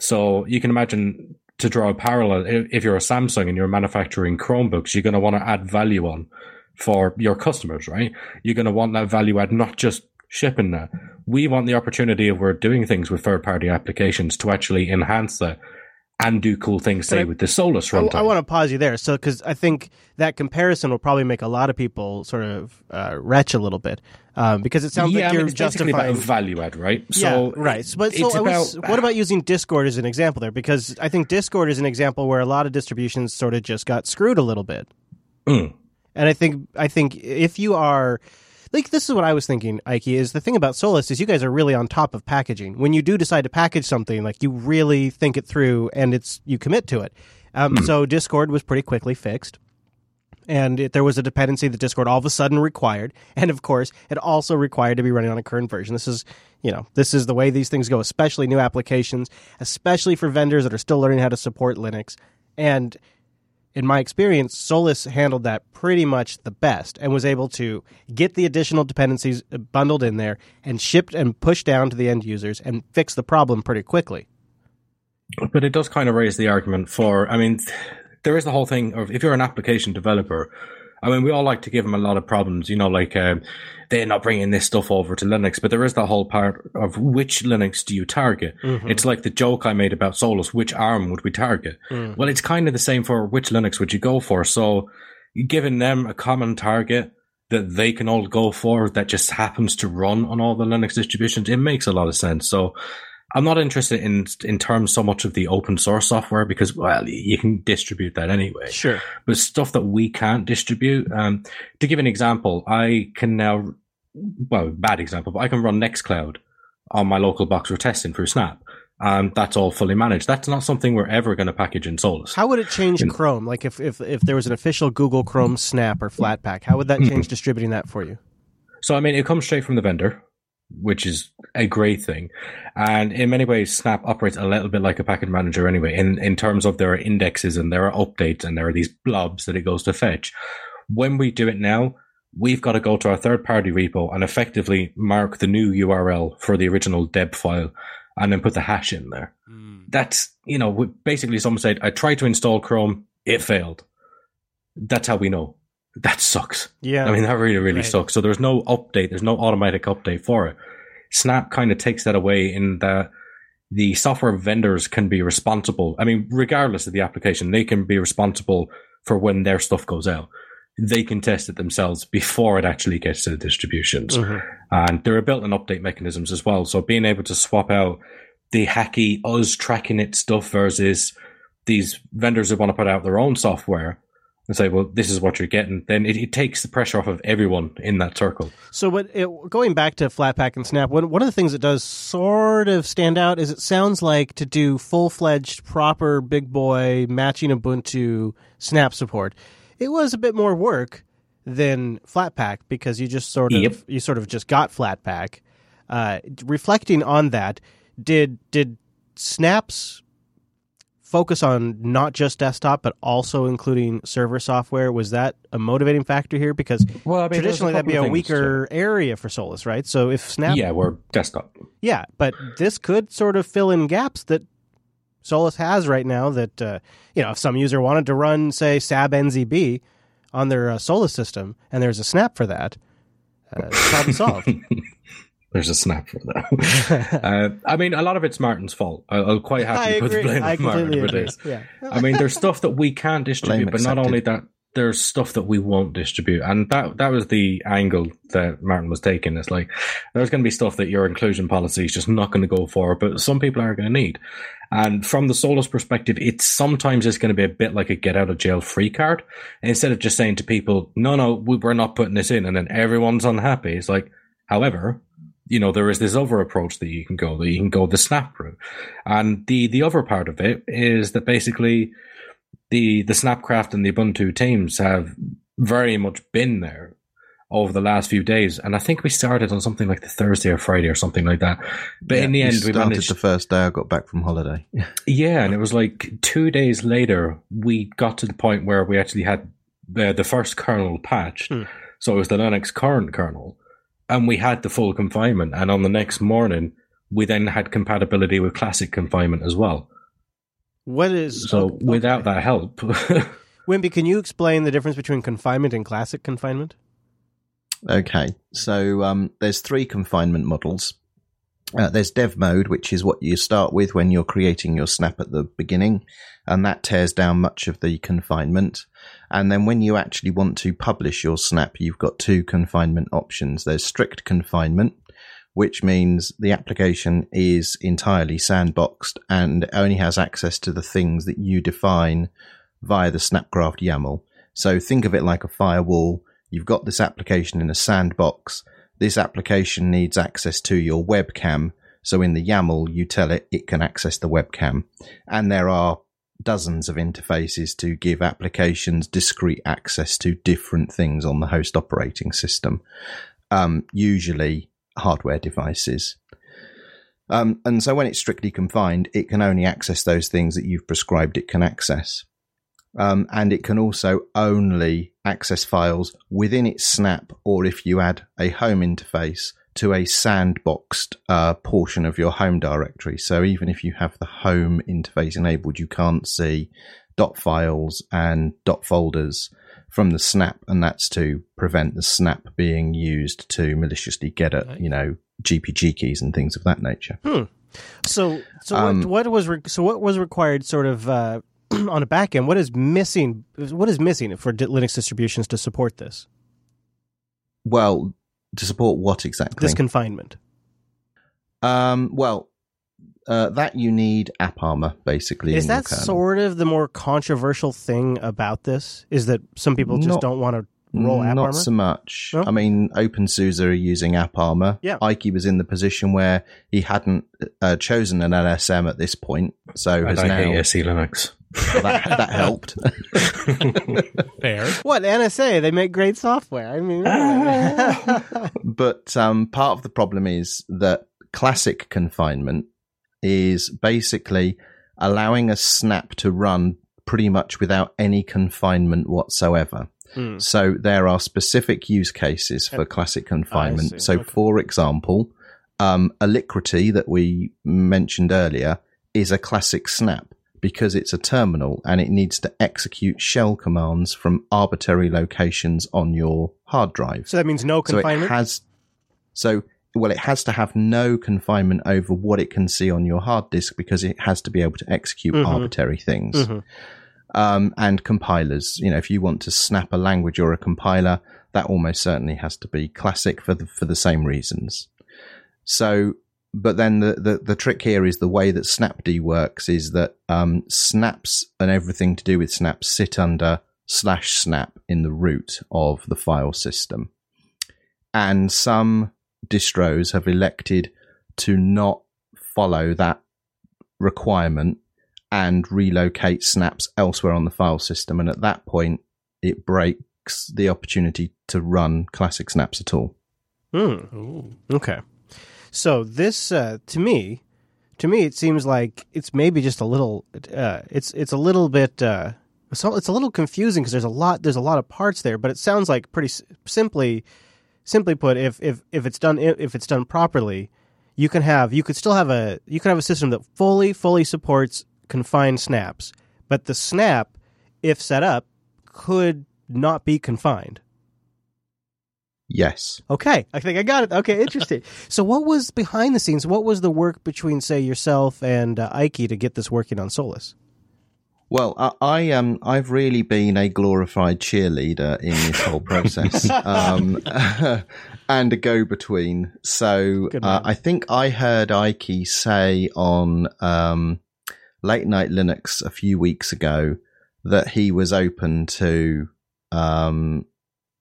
So you can imagine to draw a parallel. If you're a Samsung and you're manufacturing Chromebooks, you're going to want to add value on for your customers, right? You're going to want that value add not just shipping that. We want the opportunity if we're doing things with third party applications to actually enhance that and do cool things, say, I- with the Solus I, runtime. I want to pause you there, so because I think that comparison will probably make a lot of people sort of uh, retch a little bit, um, because it sounds yeah, like I you're it's basically about justifying. a value add, right? yeah, So right. So, but so it's I was, what about using Discord as an example there? Because I think Discord is an example where a lot of distributions sort of just got screwed a little bit. Mm. And I think I think if you are like this is what I was thinking, Ike, is the thing about Solus is you guys are really on top of packaging. When you do decide to package something, like you really think it through and it's you commit to it. Um, So Discord was pretty quickly fixed. And it, there was a dependency that Discord all of a sudden required, <laughs> and of course, it also required to be running on a current version. This is, you know, this is the way these things go, especially new applications, especially for vendors that are still learning how to support Linux. And in my experience, Solus handled that pretty much the best and was able to get the additional dependencies uh, bundled in there and shipped and pushed down to the end users and fix the problem pretty quickly. But it does kind of raise the argument for, I mean, there is the whole thing of if you're an application developer, I mean, we all like to give them a lot of problems, you know, like um, they're not bringing this stuff over to Linux, but there is that whole part of which Linux do you target? It's like the joke I made about Solus, which ARM would we target? Well, it's kind of the same for which Linux would you go for. So giving them a common target that they can all go for that just happens to run on all the Linux distributions, it makes a lot of sense. So I'm not interested in in terms so much of the open source software because well you can distribute that anyway. Sure. But stuff that we can't distribute. Um, to give an example, I can now well bad example, but I can run Nextcloud on my local box for testing through Snap. Um, that's all fully managed. That's not something we're ever going to package in Solus. How would it change In- Chrome? Like if, if, if there was an official Google Chrome Snap or Flatpak, how would that change distributing that for you? So I mean, it comes straight from the vendor, which is a great thing, and in many ways, Snap operates a little bit like a package manager anyway. In in terms of there are indexes and there are updates and there are these blobs that it goes to fetch. When we do it now, we've got to go to our third party repo and effectively mark the new URL for the original deb file, and then put the hash in there. Hmm. That's you know basically someone said I tried to install Chrome, it failed. That's how we know. That sucks. Yeah. I mean, that really, really Right. sucks. So there's no update. There's no automatic update for it. Snap kind of takes that away in that the software vendors can be responsible. I mean, regardless of the application, they can be responsible for when their stuff goes out. They can test it themselves before it actually gets to the distributions. Mhm. And there are built-in update mechanisms as well. So being able to swap out the hacky us tracking it stuff versus these vendors who want to put out their own software and say, well, this is what you're getting, then it, it takes the pressure off of everyone in that circle. So, what it, going back to Flatpak and Snap, one, one of the things that does sort of stand out is it sounds like to do full fledged, proper big boy matching Ubuntu Snap support, it was a bit more work than Flatpak because you just sort of Yep. you sort of just got Flatpak. Uh, reflecting on that, did did Snap's focus on not just desktop but also including server software was that a motivating factor here because Well, I traditionally that'd be a weaker area for Solus, right? So if Snap, Yeah, we're desktop. yeah, but this could sort of fill in gaps that Solus has right now. That uh, you know, if some user wanted to run, say, SAB NZB on their uh, Solus system, and there's a Snap for that, uh, problem solved. <laughs> There's a snap for that. <laughs> uh, I mean, a lot of it's Martin's fault. I- I'll quite happily put the blame on Martin for this. Yeah. I mean, there's stuff that we can <laughs> distribute, Blame but not only that, there's stuff that we won't distribute, and that that was the angle that Martin was taking. It's like there's going to be stuff that your inclusion policy is just not going to go for, but some people are going to need. And from the Solus perspective, it's sometimes it's going to be a bit like a get out of jail free card. Instead of just saying to people, "No, no, we're not putting this in," and then everyone's unhappy. It's like, however, you know, there is this other approach that you can go, that you can go the snap route. And the, the other part of it is that basically the, the Snapcraft and the Ubuntu teams have very much been there over the last few days. And I think we started on something like the Thursday or Friday or something like that. But in the end, we started managed. the first day I got back from holiday. <laughs> Yeah, and it was like two days later, we got to the point where we actually had the, the first kernel patched. Hmm. So it was the Linux current kernel. And we had the full confinement. And on the next morning, we then had compatibility with classic confinement as well. What is So okay. without that help, <laughs> Wimpy? Can you explain the difference between confinement and classic confinement? Okay, so um, there's three confinement models. Uh, there's dev mode, which is what you start with when you're creating your snap at the beginning, and that tears down much of the confinement. And then when you actually want to publish your snap, you've got two confinement options. There's strict confinement, which means the application is entirely sandboxed and only has access to the things that you define via the Snapcraft YAML. So think of it like a firewall. You've got this application in a sandbox. This application needs access to your webcam. So in the YAML, you tell it it can access the webcam. And there are dozens of interfaces to give applications discrete access to different things on the host operating system, um, usually hardware devices. Um, and so when it's strictly confined, it can only access those things that you've prescribed it can access. Um, and it can also only access files within its snap, or if you add a home interface to a sandboxed uh, portion of your home directory. So even if you have the home interface enabled, you can't see dot files and dot folders from the snap, and that's to prevent the snap being used to maliciously get at you know GPG keys and things of that nature. Hmm. So, so Um, what, what was re- so what was required, sort of uh, <clears throat> on a back end? What is missing? What is missing for Linux distributions to support this Well, to support what exactly? this confinement? um, well, uh, that you need app armor, basically. Is that sort of the more controversial thing about this? Is that some people just Not- don't want to roll app Not armor? so much. No? I mean, OpenSUSE are using app armor. Yeah. Ike was in the position where he hadn't uh, chosen an LSM at this point, so And has I now hate SE Linux. Well, that, that helped. <laughs> Fair. what NSA? They make great software. I mean, <laughs> but um, part of the problem is that classic confinement is basically allowing a snap to run pretty much without any confinement whatsoever. Hmm. So there are specific use cases for classic confinement. So, Okay. for example, um, Alacritty that we mentioned earlier is a classic snap because it's a terminal and it needs to execute shell commands from arbitrary locations on your hard drive. so that means no So it confinement. has, so well, it has to have no confinement over what it can see on your hard disk because it has to be able to execute Mhm. arbitrary things. Mhm. Um, and compilers, you know, if you want to snap a language or a compiler, that almost certainly has to be classic for the for the same reasons. So, but then the, the, the trick here is the way that Snapd works is that um, snaps and everything to do with snaps sit under slash snap in the root of the file system. And some distros have elected to not follow that requirement and relocate snaps elsewhere on the file system. And at that point, it breaks the opportunity to run classic snaps at all. Ooh. Okay. So this, uh, to me, to me, it seems like it's maybe just a little. Uh, it's it's a little bit. Uh, so it's a little confusing because there's a lot. There's a lot of parts there, but it sounds like pretty s- simply, simply put, if if if it's done if it's done properly, you can have you could still have a you could have a system that fully fully supports confined snaps, but the snap, if set up, could not be confined. Yes. Okay, I think I got it. Okay, interesting. <laughs> so, what was behind the scenes? What was the work between, say, yourself and uh, Ike to get this working on Solus? Well, I, I um I've really been a glorified cheerleader in this whole process, <laughs> um, <laughs> and a go-between. So uh. I think I heard Ike say on um, Late Night Linux a few weeks ago that he was open to um,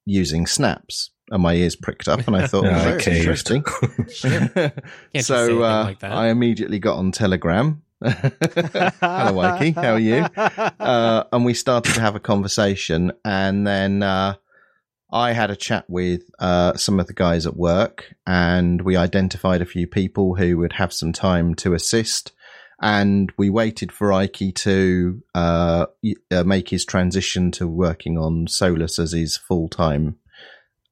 using snaps, and my ears pricked up, and I thought, <laughs> Yeah, oh, that's okay. interesting. <laughs> <laughs> just say a so uh, like. I immediately got on Telegram. Hello, Ike. How are you? uh, and we started to have a conversation, and then uh, I had a chat with uh, some of the guys at work, and we identified a few people who would have some time to assist. And we waited for Ike to uh, uh, make his transition to working on Solus as his full time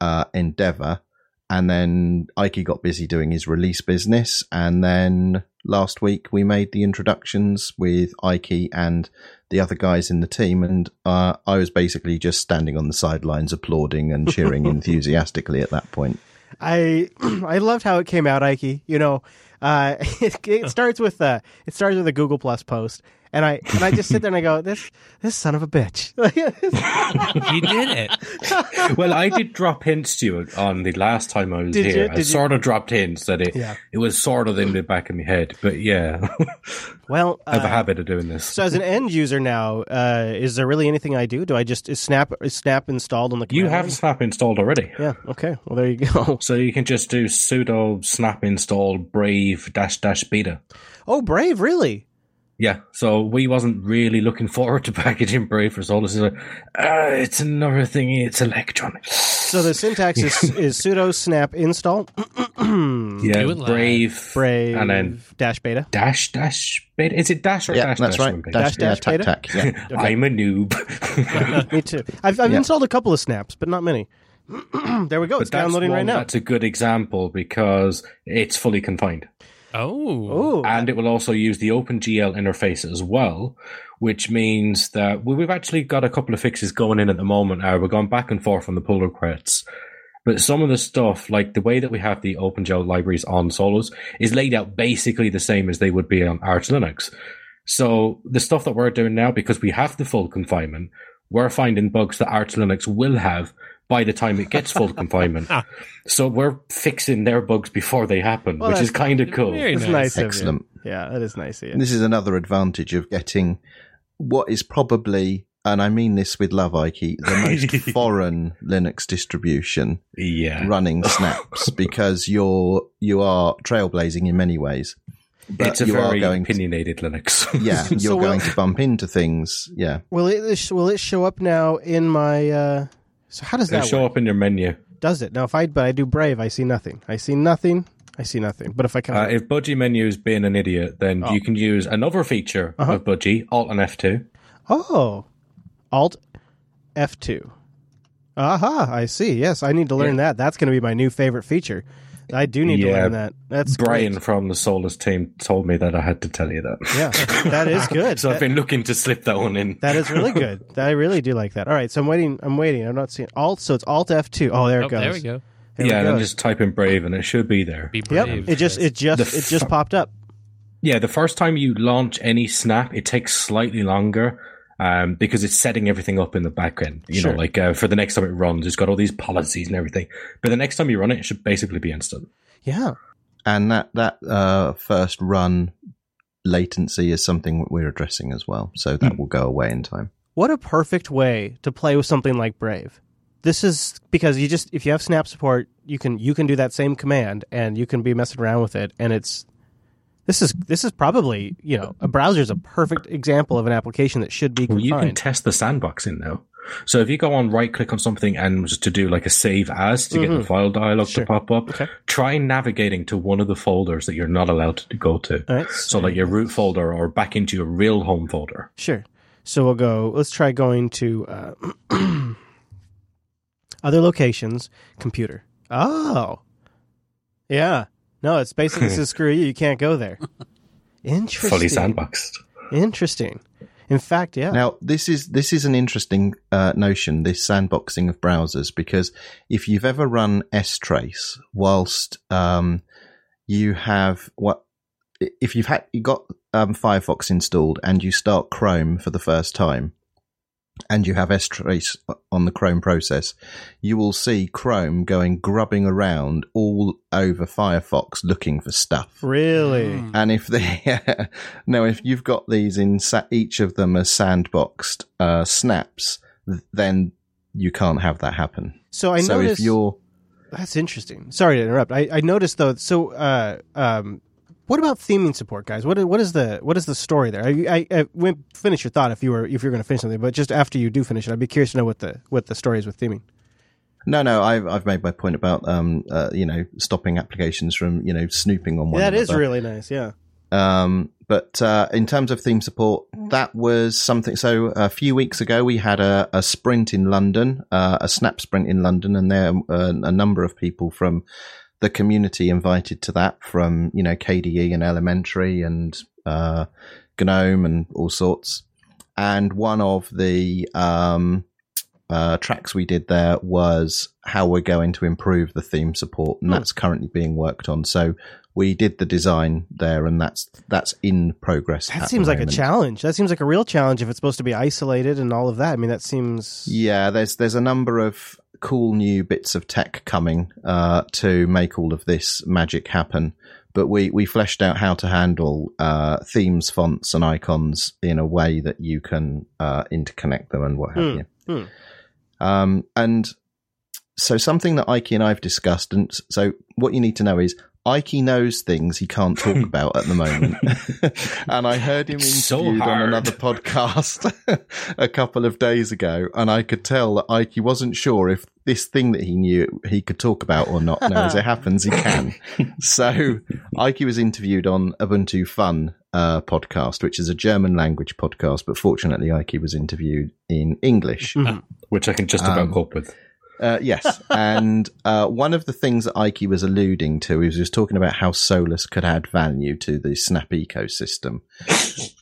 uh, endeavor. and then Ike got busy doing his release business, and then last week we made the introductions with Ike and the other guys in the team, and uh, I was basically just standing on the sidelines applauding and cheering <laughs> enthusiastically at that point. I <clears throat> I loved how it came out, Ike. You know, uh, <laughs> it, it <laughs> starts with uh, it starts with a Google Plus post, and I and I just sit there and I go, this this son of a bitch. <laughs> you did it. well, I did drop hints to you on the last time I was Did here. Did I you? sort of dropped hints that it Yeah. it was sort of in the back of my head, but yeah, <laughs> well, I have a uh, habit of doing this. so as an end user now, uh, is there really anything I do? Do I just is Snap is Snap installed on the? you have line? Snap installed already. Yeah. Okay. Well, there you go. <laughs> So you can just do sudo snap install brave dash dash beta. Oh, Brave, really? Yeah, so we wasn't really looking forward to <laughs> packaging Brave for Solus. It's like, uh, it's another thing. It's electronic. So the syntax is <laughs> is sudo snap install <clears throat> Yeah, Do it live. Brave, brave and then dash beta. dash dash beta. Is it dash or Yeah, dash? that's dash? right. Remember? Dash, Dash, yeah, dash, tac, beta? tac, yeah. <laughs> I'm a noob. Me too. I've, I've Yeah. installed a couple of snaps, but not many. <clears throat> there we go. It's But that's downloading right one now. That's a good example because it's fully confined. Oh. And it will also use the OpenGL interface as well, which means that we- we've actually got a couple of fixes going in at the moment. Uh, we're going back and forth on the pull requests. But some of the stuff, like the way that we have the OpenGL libraries on Solus, is laid out basically the same as they would be on Arch Linux. So the stuff that we're doing now, because we have the full confinement, we're finding bugs that Arch Linux will have by the time it gets full <laughs> confinement. So we're fixing their bugs before they happen, Well, which is kind of cool. Very it's nice. nice. of Excellent. you. Yeah, that is nice of you. This is another advantage of getting what is probably, and I mean this with love, Ike, the most <laughs> foreign Linux distribution Yeah. running <laughs> snaps because you're you are trailblazing in many ways. But it's a you very are going to, opinionated Linux. yeah, you're So will- going to bump into things. Yeah, Will it will it show up now in my? uh So how does It'll that show work? up in your menu. Does it now? If I but I do Brave, I see nothing. I see nothing. I see nothing. But if I can, Uh, if Budgie menu is being an idiot, then Oh. you can use another feature Uh-huh. of Budgie, Alt and F2. oh, Alt F two. Aha! I see. Yes, I need to learn that. That's going to be my new favorite feature. I do need to learn that. That's Brian great. from the Solus team told me that I had to tell you that. Yeah, that is <laughs> good. so That- I've been looking to slip that one in. That is really good. <laughs> I really do like that. All right, so I'm waiting. I'm waiting. I'm not seeing Alt. So it's Alt F2. Oh, there it Oh, goes. there we go. There yeah, we and go. then just type in Brave and it should be there. Be Yep. brave. It just it just The it just popped up. Yeah, the first time you launch any snap, it takes slightly longer um, because it's setting everything up in the back end. You Sure. know, like uh, for the next time it runs, it's got all these policies and everything. But the next time you run it, it should basically be instant. Yeah. and that that uh, first run latency is something we're addressing as well. So that will go away in time. What a perfect way to play with something like Brave. This is because you just if you have snap support, you can you can do that same command and you can be messing around with it and it's this is this is probably, you know, a browser is a perfect example of an application that should be Well, you can test the sandbox in now. So if you go on right click on something and just to do like a save as to get the file dialog Mm-hmm. Sure. to pop up, Okay. try navigating to one of the folders that you're not allowed to go to. Right. So like your root folder or back into your real home folder. Sure. So we'll go. Let's try going to uh, <clears throat> other locations. Computer. Oh, yeah. No, it's basically <laughs> says screw you. You can't go there. Interesting. Fully sandboxed. Interesting. In fact, yeah. Now, this is this is an interesting uh, notion, this sandboxing of browsers, because if you've ever run strace, whilst um, you have what if you've had you got um, Firefox installed and you start Chrome for the first time, and you have strace on the Chrome process, you will see Chrome going grubbing around all over Firefox looking for stuff. really. And if they <laughs> now, if you've got these in sa- each of them as sandboxed uh, snaps, then you can't have that happen. So I so noticed. if you're That's interesting. Sorry to interrupt. I, I noticed though. So, uh, um, what about theming support, guys? What what is the what is the story there? I, I, I went finish your thought if you were if you're going to finish something, but just after you do finish it, I'd be curious to know what the what the story is with theming. no, no, I've I've made my point about um uh, you know stopping applications from you know snooping on one. that is really nice. Yeah. Um, but uh, in terms of theme support, that was something. So a few weeks ago, we had a, a sprint in London, uh, a snap sprint in London, and there uh, a number of people from the community invited to that from you know KDE and Elementary and uh, GNOME and all sorts. And one of the um, uh, tracks we did there was how we're going to improve the theme support, and Hmm. that's currently being worked on. So we did the design there, and that's that's in progress. at That seems like a challenge. That seems like a real challenge if it's supposed to be isolated and all of that. I mean, that seems. Yeah, there's there's a number of cool new bits of tech coming uh, to make all of this magic happen. But we, we fleshed out how to handle uh, themes, fonts, and icons in a way that you can uh, interconnect them and what have Hmm, you. hmm. Um, and so something that Ike and I've discussed, and so what you need to know is Ike knows things he can't talk <laughs> about at the moment. <laughs> and I heard him It's so interviewed on another podcast <laughs> a couple of days ago, and I could tell that Ike wasn't sure if this thing that he knew he could talk about or not. Now, as it happens, he can. so Ike was interviewed on Ubuntu Fun uh, podcast, which is a German language podcast, but fortunately, Ike was interviewed in English. Mhm. which I can just about Um, cope with. Uh, yes, <laughs> and uh, one of the things that Ike was alluding to is he was talking about how Solus could add value to the Snap ecosystem,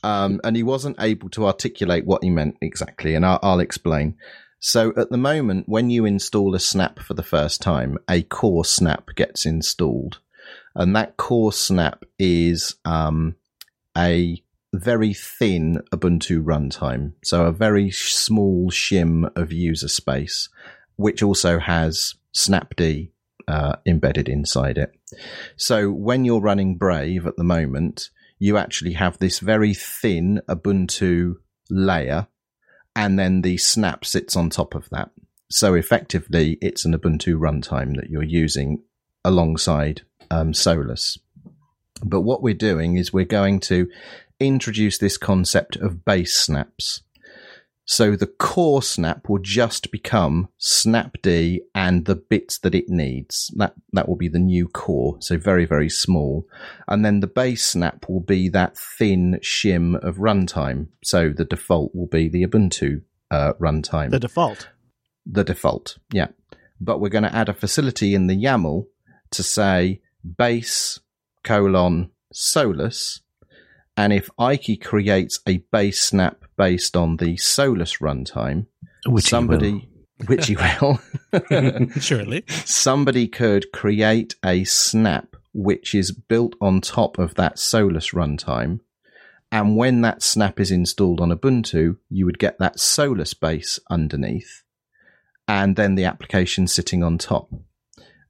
um, and he wasn't able to articulate what he meant exactly, and I'll, I'll explain. So, at the moment, when you install a Snap for the first time, a core Snap gets installed, and that core Snap is um, a very thin Ubuntu runtime, so a very small shim of user space which also has Snapd uh, embedded inside it. So when you're running Brave at the moment, you actually have this very thin Ubuntu layer, and then the Snap sits on top of that. So effectively, it's an Ubuntu runtime that you're using alongside um, Solus. But what we're doing is we're going to introduce this concept of base snaps. So the core snap will just become snapd and the bits that it needs. That that will be the new core. So very very small, and then the base snap will be that thin shim of runtime. So the default will be the Ubuntu uh, runtime The default. the default. Yeah. But we're going to add a facility in the YAML to say base colon solus. And if Ike creates a base snap based on the solus runtime, Which somebody, <laughs> which he will, <laughs> Surely. somebody could create a snap which is built on top of that Solus runtime. And when that snap is installed on Ubuntu, you would get that Solus base underneath and then the application sitting on top.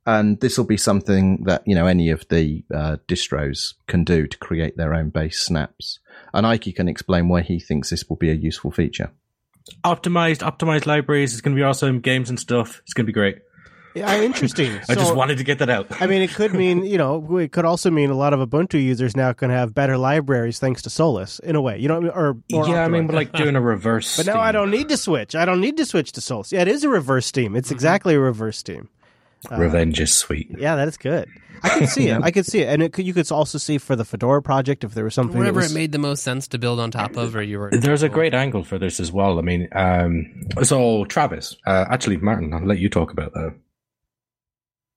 And this will be something that, you know, any of the uh, distros can do to create their own base snaps. And Ike can explain why he thinks this will be a useful feature. optimized, optimized libraries. It's going to be awesome. Games and stuff. It's going to be great. Yeah, interesting. <laughs> I just wanted to get that out. I mean, it could <laughs> mean, you know, it could also mean a lot of Ubuntu users now can have better libraries thanks to Solus, in a way. You know, what I mean? or more yeah, I mean, like doing a <laughs> reverse. But now I don't need to switch. I don't need to switch to Solus. Yeah, it is a reverse Steam. It's exactly a reverse Steam. Uh, Revenge is sweet. Yeah, that is good. I could see it. I could see it, and it could, you could also see for the Fedora project if there was something. Whatever was, it made the most sense to build on top of, or you were. There's a great angle for this as well. I mean, um, so Travis, uh, actually, Martin, I'll let you talk about that.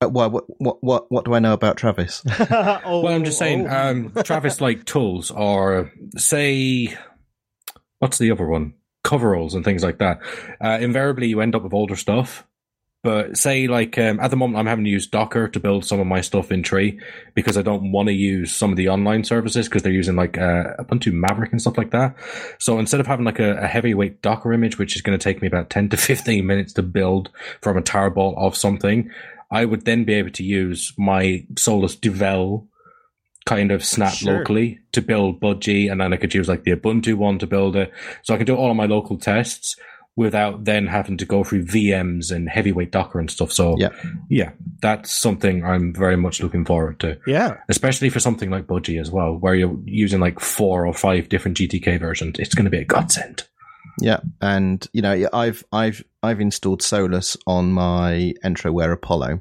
Uh, what, what, what, what, what do I know about Travis? <laughs> oh, Well, I'm just saying, oh. um, Travis like tools or say, what's the other one? Coveralls and things like that. Uh, invariably, you end up with older stuff. But say, like um, at the moment, I'm having to use Docker to build some of my stuff in Tree because I don't want to use some of the online services because they're using like uh, Ubuntu Maverick and stuff like that. So instead of having like a, a heavyweight Docker image, which is going to take me about 10 to <laughs> 15 minutes to build from a tarball of something, I would then be able to use my Solus Devel kind of snap Sure. locally to build Budgie, and then I could use like the Ubuntu one to build it. So I can do all of my local tests without then having to go through VMs and heavyweight Docker and stuff. So Yeah. yeah, that's something I'm very much looking forward to, yeah, especially for something like Budgie as well, where you're using like four or five different GTK versions. It's going to be a godsend. Yeah, and you know, I've I've I've installed Solus on my Entroware Apollo,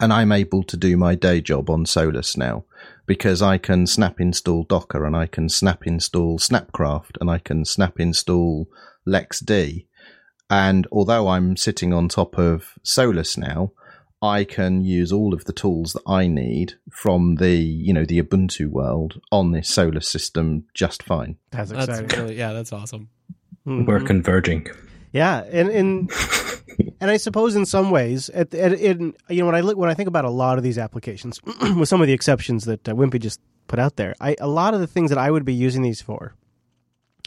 and I'm able to do my day job on Solus now because I can snap install Docker and I can snap install Snapcraft and I can snap install LXD. And although I'm sitting on top of Solus now, I can use all of the tools that I need from the, you know, the Ubuntu world on this Solus system just fine. That's That's really yeah, that's awesome. Mhm. We're converging. Yeah, and and <laughs> and I suppose in some ways, at, at, in you know when I look when I think about a lot of these applications, <clears throat> with some of the exceptions that uh, Wimpy just put out there, I a lot of the things that I would be using these for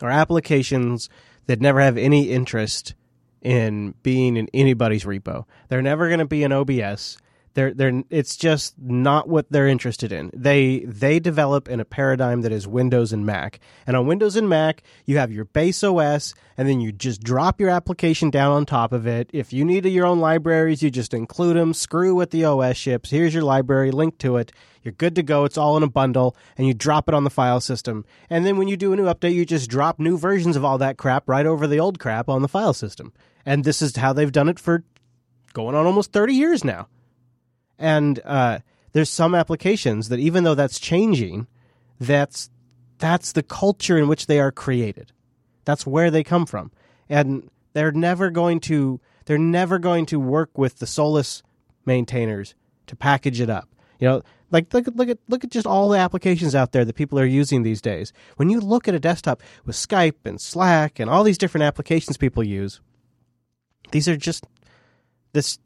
are applications that never have any interest in being in anybody's repo. They're never going to be in OBS. They're they're it's just not what they're interested in. They they develop in a paradigm that is Windows and Mac. And on Windows and Mac, you have your base OS and then you just drop your application down on top of it. If you need your own libraries, you just include them, screw what the OS ships. Here's your library, link to it. You're good to go. It's all in a bundle and you drop it on the file system. And then when you do a new update, you just drop new versions of all that crap right over the old crap on the file system. And this is how they've done it for going on almost 30 years now. And uh, there's some applications that even though that's changing, that's that's the culture in which they are created. That's where they come from. And they're never going to they're never going to work with the Solus maintainers to package it up. You know, like look at look at look at just all the applications out there that people are using these days. When you look at a desktop with Skype and Slack and all these different applications people use, these are just this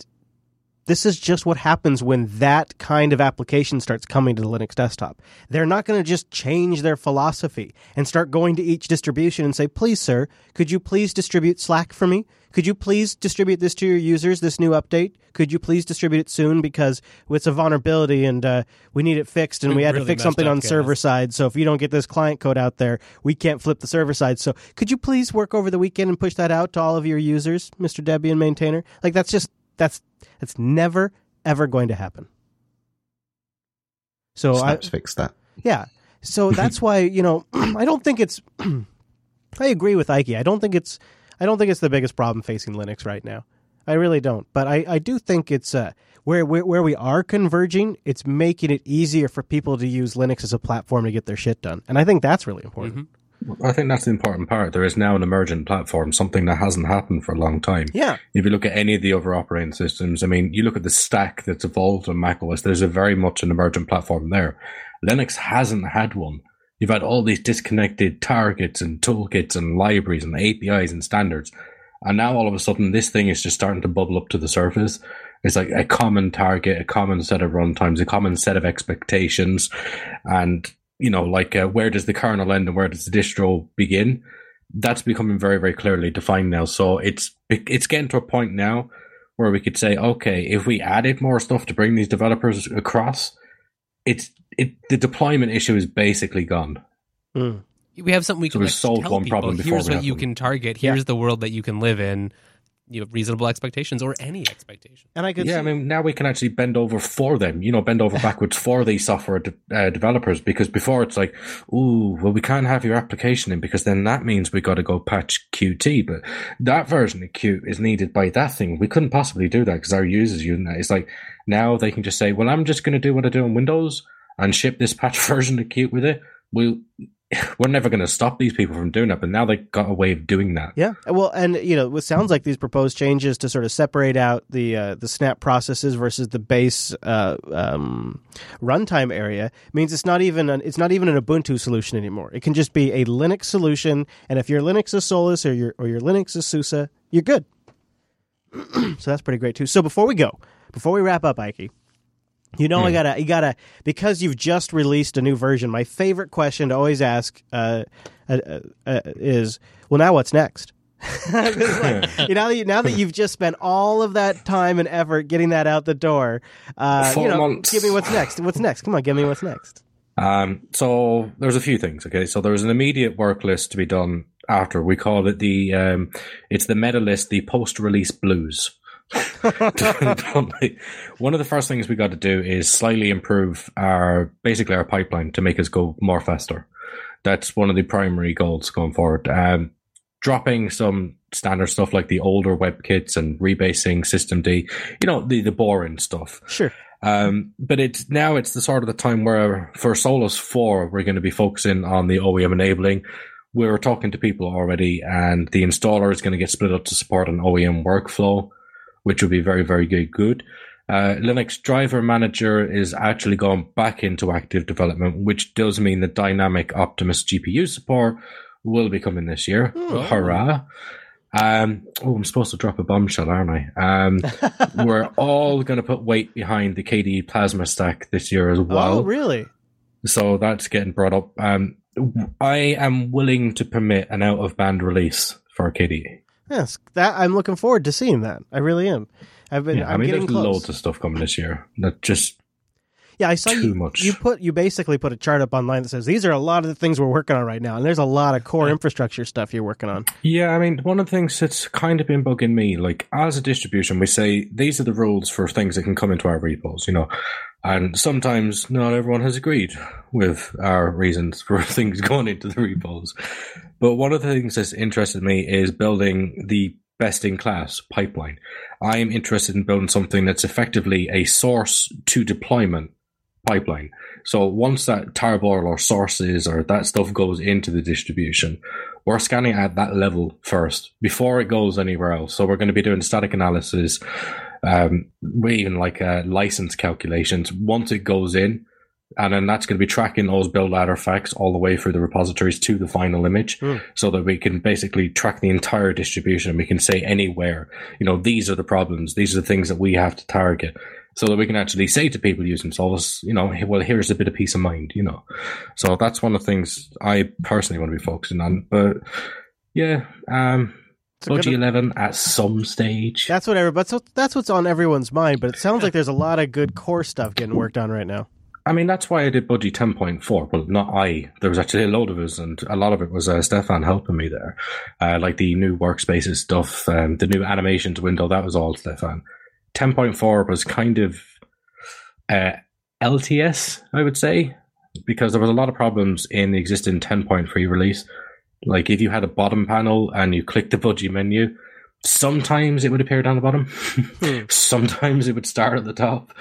this is just what happens when that kind of application starts coming to the Linux desktop. They're not going to just change their philosophy and start going to each distribution and say, please, sir, could you please distribute Slack for me? Could you please distribute this to your users, this new update? Could you please distribute it soon because it's a vulnerability and uh, we need it fixed and We we had to fix something on guys. server side. So if you don't get this client code out there, we can't flip the server side. So could you please work over the weekend and push that out to all of your users, Mr. Debian maintainer? Like that's just that's that's never ever going to happen. So I, Snaps fixed that. yeah. So <laughs> that's why, you know, <clears throat> I don't think it's <clears throat> I agree with Ike. I don't think it's I don't think it's the biggest problem facing Linux right now. I really don't. But I, I do think it's uh where, where where we are converging, it's making it easier for people to use Linux as a platform to get their shit done. And I think that's really important. I think that's the important part. There is now an emergent platform, something that hasn't happened for a long time. Yeah. If you look at any of the other operating systems, I mean, you look at the stack that's evolved on macOS, there's a very much an emergent platform there. Linux hasn't had one. You've had all these disconnected targets and toolkits and libraries and APIs and standards. And now all of a sudden, this thing is just starting to bubble up to the surface. It's like a common target, a common set of runtimes, a common set of expectations. And, you know, like uh, where does the kernel end and where does the distro begin? That's becoming very, very clearly defined now. So it's, it's getting to a point now where we could say, okay, if we added more stuff to bring these developers across, it's, it, the deployment issue is basically gone. Mm. We have something we So can we've like, solved tell one people, problem Here's we what you one. can target. Yeah. Here's the world that you can live in. You have reasonable expectations or any expectation. And I could Yeah, see, I mean, now we can actually bend over for them, you know, bend over <laughs> backwards for these software de- uh, developers because before it's like, ooh, well, we can't have your application in because then that means we got to go patch Qt, but that version of Qt is needed by that thing. We couldn't possibly do that because our users using that. It's like now they can just say, well, I'm just going to do what I do on Windows and ship this patch <laughs> version of Qt with it. We, <laughs> we're never going to stop these people from doing that, but now they got a way of doing that. Yeah, well, and you know, it sounds like these proposed changes to sort of separate out the uh, the snap processes versus the base uh, um, runtime area means it's not even an, it's not even an Ubuntu solution anymore. It can just be a Linux solution, and if your Linux is Solus or your or your Linux is SUSE, you're good. <clears throat> so that's pretty great too. So before we go, before we wrap up, Ike, you know, I gotta, you gotta, because you've just released a new version. My favorite question to always ask uh, uh, uh, uh, is, well, now what's next?" <laughs> like, <laughs> you know, now that you've just spent all of that time and effort getting that out the door, uh, you know, months. give me what's next. What's next? Come on, give me what's next. Um, so there's a few things. Okay, so there's an immediate work list to be done after. We call it the um, it's the meta list, the post-release blues. <laughs> One of the first things we got to do is slightly improve our basically our pipeline to make us go more faster. That's one of the primary goals going forward. Um, dropping some standard stuff like the older WebKits and rebasing systemd, you know, the, the boring stuff. Sure. Um, but it's now it's the sort of the time where for Solus 4, we're going to be focusing on the OEM enabling. We're talking to people already, and the installer is going to get split up to support an OEM workflow, which will be very, very good. good. Uh, Linux Driver Manager is actually gone back into active development, which does mean the dynamic Optimus GPU support will be coming this year. Oh. Hurrah! Um, oh, I'm supposed to drop a bombshell, aren't I? Um, <laughs> we're all going to put weight behind the KDE Plasma stack this year as well. oh, really? So that's getting brought up. Um, I am willing to permit an out of band release for KDE. Yes, that I'm looking forward to seeing that. I really am. I've been. Yeah, I I'm mean, getting there's close. loads of stuff coming this year. That just yeah, I saw too you. much. You put you basically put a chart up online that says these are a lot of the things we're working on right now, and there's a lot of core infrastructure stuff you're working on. Yeah, I mean, one of the things that's kind of been bugging me, like as a distribution, we say these are the rules for things that can come into our repos, you know, and sometimes not everyone has agreed with our reasons <laughs> for things going into the repos. But one of the things that's interested me is building the best in class pipeline. I am interested in building something that's effectively a source to deployment pipeline. So once that tarball or sources or that stuff goes into the distribution, we're scanning at that level first before it goes anywhere else. So we're going to be doing static analysis, um, even like uh, license calculations once it goes in. And then that's going to be tracking those build artifacts all the way through the repositories to the final image Hmm. so that we can basically track the entire distribution. and We can say anywhere, you know, these are the problems. These are the things that we have to target so that we can actually say to people using Solus, you know, well, here's a bit of peace of mind, you know. So that's one of the things I personally want to be focusing on. But yeah, um, It's a good- Budgie 11 at some stage. That's what every, that's, what- that's what's on everyone's mind. But it sounds like there's a lot of good core stuff getting worked on right now. I mean, that's why I did Budgie 10.4. Well, not I. There was actually a load of us, and a lot of it was uh, Stefan helping me there. Uh, like the new workspaces stuff, um, the new animations window, that was all Stefan. 10.4 was kind of uh, LTS, I would say, because there was a lot of problems in the existing 10.3 release. Like if you had a bottom panel and you click the Budgie menu, sometimes it would appear down the bottom. <laughs> sometimes it would start at the top.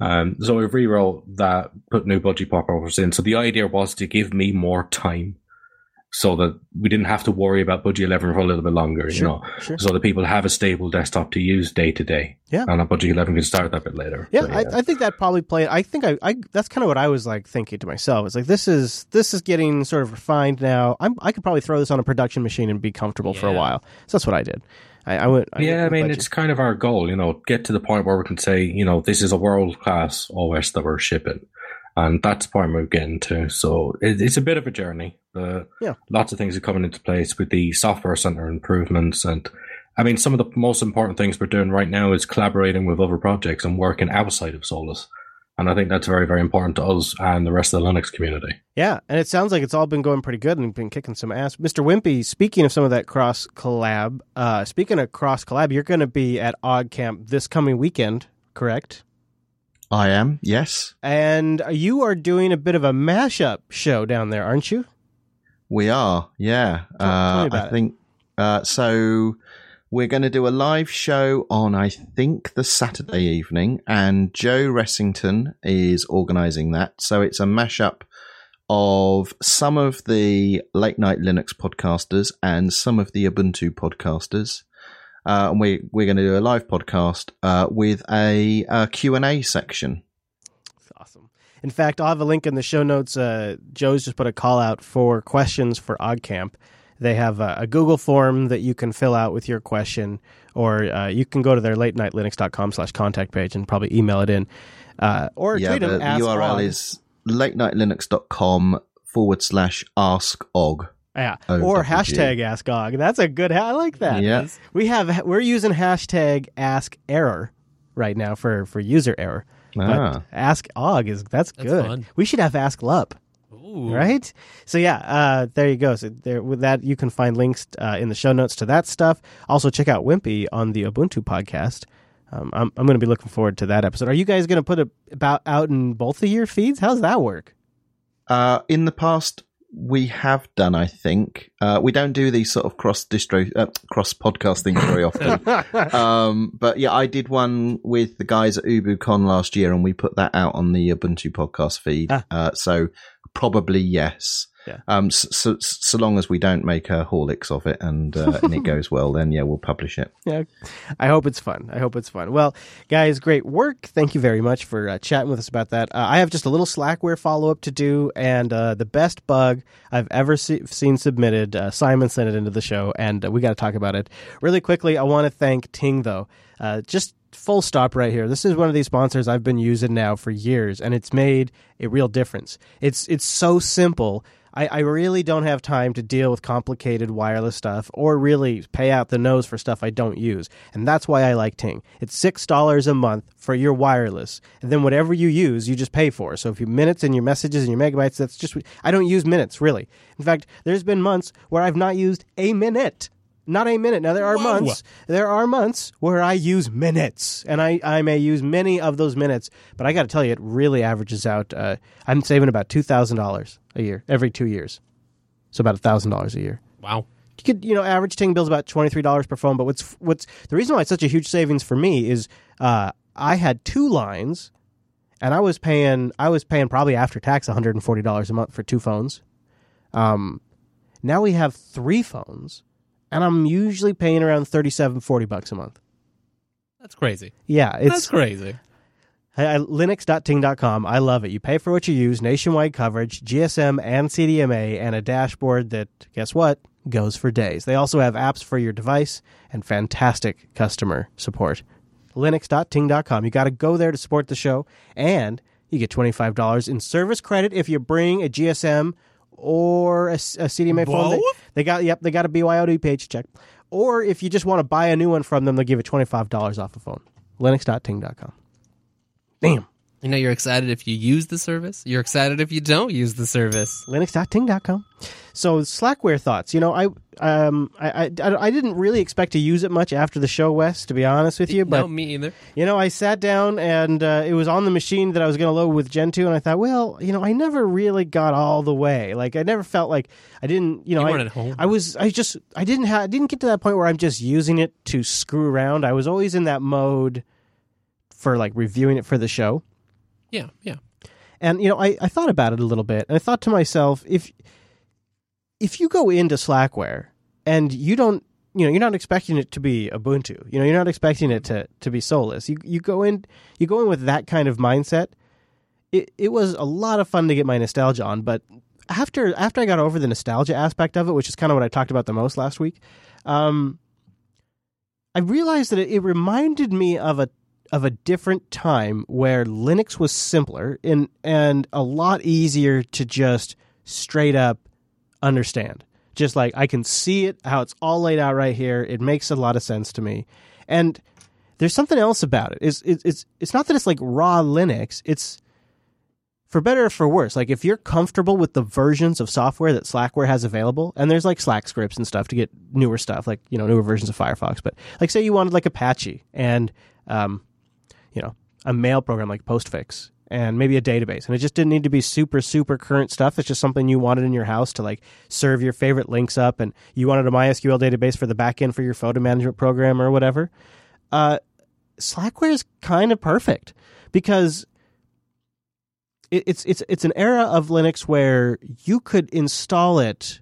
Um, so we rewrote that, put new budgie popovers in. So the idea was to give me more time so that we didn't have to worry about budgie 11 for a little bit longer, you know, sure. so that people have a stable desktop to use day to day. Yeah. And a budgie 11 can start that bit later. Yeah, But, I, I think that probably played. I think I, I that's kind of what I was like thinking to myself. It's like this is this is getting sort of refined now. I'm I could probably throw this on a production machine and be comfortable for a while. So that's what I did. I, I went. I yeah, I mean, with it's kind of our goal, you know, get to the point where we can say, you know, this is a world class OS that we're shipping. And that's the point we're getting to. So it, it's a bit of a journey, but Yeah. lots of things are coming into place with the software center improvements. And I mean, some of the most important things we're doing right now is collaborating with other projects and working outside of Solus. And I think that's very, very important to us and the rest of the Linux community. Yeah, and it sounds like it's all been going pretty good and been kicking some ass. Mr. Wimpy, speaking of some of that cross collab, uh, speaking of cross collab, you're going to be at OggCamp this coming weekend, correct? I am, yes. And you are doing a bit of a mashup show down there, aren't you? We are, yeah. Tell- tell me uh, about I it. think uh, so. We're going to do a live show on, I think, the Saturday evening, and Joe Ressington is organising that. So it's a mashup of some of the late night Linux podcasters and some of the Ubuntu podcasters. Uh, and we, we're going to do a live podcast uh, with a, uh A section. It's awesome. In fact, I'll have a link in the show notes. Uh, Joe's just put a call out for questions for OggCamp. They have a, a Google form that you can fill out with your question, or uh, you can go to their late nightlinux.com slash contact page and probably email it in. Uh, or yeah, tweet the, them. the ask URL Ogg. is latenightlinux.com forward slash ask og. Yeah, O or hashtag G. Ask Ogg. That's a good. Ha- I like that. Yeah. we have we're using hashtag Ask Error right now for for user error. But Ah. Ask Ogg is that's, That's good. fun. We should have Ask Lup. Ooh. right? So yeah, uh, there you go. So there with that, you can find links uh, in the show notes to that stuff. Also, check out Wimpy on the Ubuntu podcast. Um, I'm I'm going to be looking forward to that episode. Are you guys going to put it about out in both of your feeds? How's that work? Uh, in the past, we have done, I think. Uh, we don't do these sort of cross distro, uh, cross podcast things very often. <laughs> um, but yeah, I did one with the guys at UbuCon last year, and we put that out on the Ubuntu podcast feed. Ah. Uh, so probably yes. Yeah. Um, so, so, so long as we don't make a Horlicks of it and uh, and it goes well, then yeah, we'll publish it. <laughs> yeah, I hope it's fun. I hope it's fun. Well, guys, great work. Thank you very much for uh, chatting with us about that. Uh, I have just a little Slackware follow up to do, and uh, the best bug I've ever se- seen submitted. Uh, Simon sent it into the show, and uh, we got to talk about it really quickly. I want to thank Ting though. Uh, just full stop right here. This is one of these sponsors I've been using now for years, and it's made a real difference. It's it's so simple. I, I really don't have time to deal with complicated wireless stuff or really pay out the nose for stuff I don't use. And that's why I like Ting. It's $6 a month for your wireless. And then whatever you use, you just pay for. So if you minutes and your messages and your megabytes, that's just, I don't use minutes really. In fact, there's been months where I've not used a minute. Not a minute. Now there are months. There are months where I use minutes, and I, I may use many of those minutes. But I got to tell you, it really averages out. Uh, I'm saving about two thousand dollars a year every two years, so about thousand dollars a year. Wow. You could, you know, average Ting bill's about twenty three dollars per phone. But what's what's the reason why it's such a huge savings for me is uh, I had two lines, and I was paying I was paying probably after tax one hundred and forty dollars a month for two phones. Um, now we have three phones, and I'm usually paying around 37 40 bucks a month. That's crazy. Yeah, it's That's crazy. I, I, Linux.ting.com. I love it. You pay for what you use, nationwide coverage, GSM and CDMA, and a dashboard that, guess what, goes for days. They also have apps for your device and fantastic customer support. Linux.ting.com. You got to go there to support the show, and you get $25 in service credit if you bring a GSM or a CDMA phone. They, they got, yep, they got a BYOD page check. Or if you just want to buy a new one from them, they'll give you $25 off a phone. Linux.ting.com. Damn. You know, you're excited if you use the service. You're excited if you don't use the service. linux.ting.com. So Slackware thoughts. You know, I um I, I I didn't really expect to use it much after the show, Wes. To be honest with you, but no, me either. you know, I sat down and uh, it was on the machine that I was going to load with Gentoo, and I thought, well, you know, I never really got all the way. Like, I never felt like I didn't, you know, You I, at home. I was, I just, I didn't have, I didn't get to that point where I'm just using it to screw around. I was always in that mode for like reviewing it for the show. Yeah, yeah. And you know, I, I thought about it a little bit, and I thought to myself, if if you go into Slackware and you don't, you know, you're not expecting it to be Ubuntu. You know, you're not expecting it to to be Solus. You you go in you go in with that kind of mindset. It it was a lot of fun to get my nostalgia on, but after after I got over the nostalgia aspect of it, which is kind of what I talked about the most last week, um, I realized that it, it reminded me of a of a different time where Linux was simpler and and a lot easier to just straight up understand. Just like I can see it, how it's all laid out right here. It makes a lot of sense to me. And there's something else about it. It's it's it's, it's not that it's like raw Linux. It's for better or for worse. Like if you're comfortable with the versions of software that Slackware has available, and there's like Slack scripts and stuff to get newer stuff, like you know newer versions of Firefox. But like say you wanted like Apache and um, you know a mail program like Postfix and maybe a database, and it just didn't need to be super super current stuff. It's just something you wanted in your house to like serve your favorite links up, and you wanted a MySQL database for the backend for your photo management program or whatever. Uh, Slackware is kind of perfect because it, it's it's it's an era of Linux where you could install it.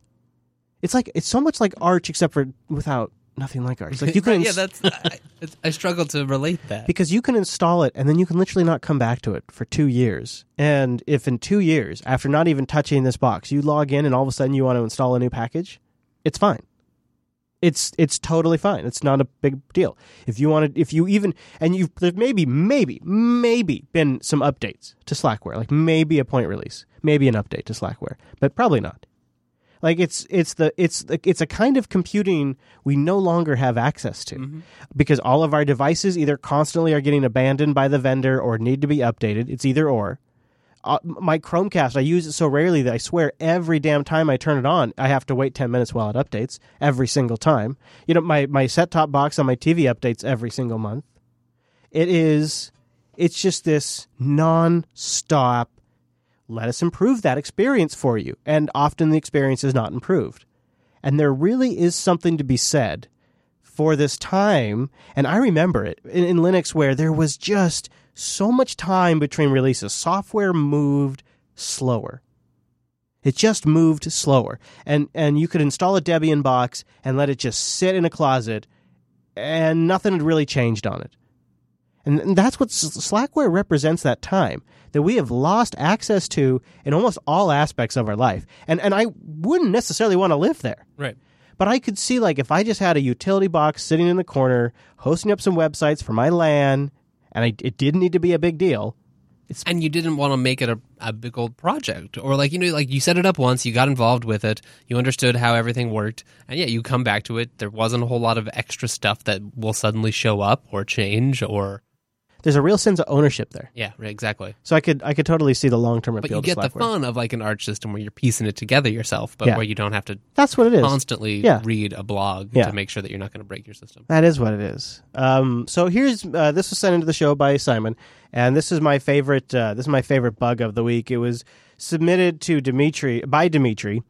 It's like it's so much like Arch, except for without nothing like Arch. Like <laughs> you can yeah, that's. I, I struggle to relate that. because you can install it and then you can literally not come back to it for two years. And if in two years, after not even touching this box, you log in and all of a sudden you want to install a new package, it's fine. It's it's totally fine. It's not a big deal. If you wanted, if you even and you there maybe maybe maybe been some updates to Slackware, like maybe a point release, maybe an update to Slackware, but probably not. Like it's it's the it's the, it's a kind of computing we no longer have access to because all of our devices either constantly are getting abandoned by the vendor or need to be updated. It's either or. Uh, my Chromecast, I use it so rarely that I swear every damn time I turn it on, I have to wait 10 minutes while it updates every single time. You know, my, my set top box on my TV updates every single month. It is, it's just this non stop. Let us improve that experience for you. And often the experience is not improved. And there really is something to be said for this time. And I remember it in, in Linux where there was just so much time between releases. Software moved slower. It just moved slower. And and you could install a Debian box and let it just sit in a closet and nothing had really changed on it. And, and that's what Slackware represents that time that we have lost access to in almost all aspects of our life. And and I wouldn't necessarily want to live there. Right. But I could see like if I just had a utility box sitting in the corner, hosting up some websites for my LAN, and I, it didn't need to be a big deal. And you didn't want to make it a, a big old project. Or like, you know, like you set it up once, you got involved with it, you understood how everything worked, and yeah, you come back to it. There wasn't a whole lot of extra stuff that will suddenly show up or change or There's a real sense of ownership there. yeah, exactly. So I could I could totally see the long term appeal. But you get the fun of like an arch system where you're piecing it together yourself, but Yeah. where you don't have to That's what it is. constantly Yeah. read a blog Yeah. to make sure that you're not going to break your system. That is what it is. Um, so here's uh, this was sent into the show by Simon, and this is my favorite. Uh, this is my favorite bug of the week. It was submitted to Dimitri by Dimitri,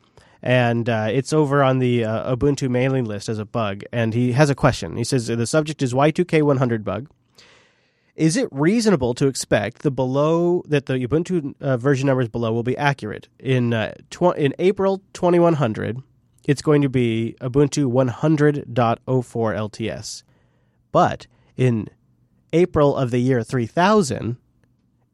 and uh, it's over on the uh, Ubuntu mailing list as a bug. And he has a question. He says the subject is Y2K100 bug. Is it reasonable to expect the below that the Ubuntu uh, version numbers below will be accurate in uh, tw- in April 2100? It's going to be Ubuntu 100.04 LTS, but in April of the year 3000,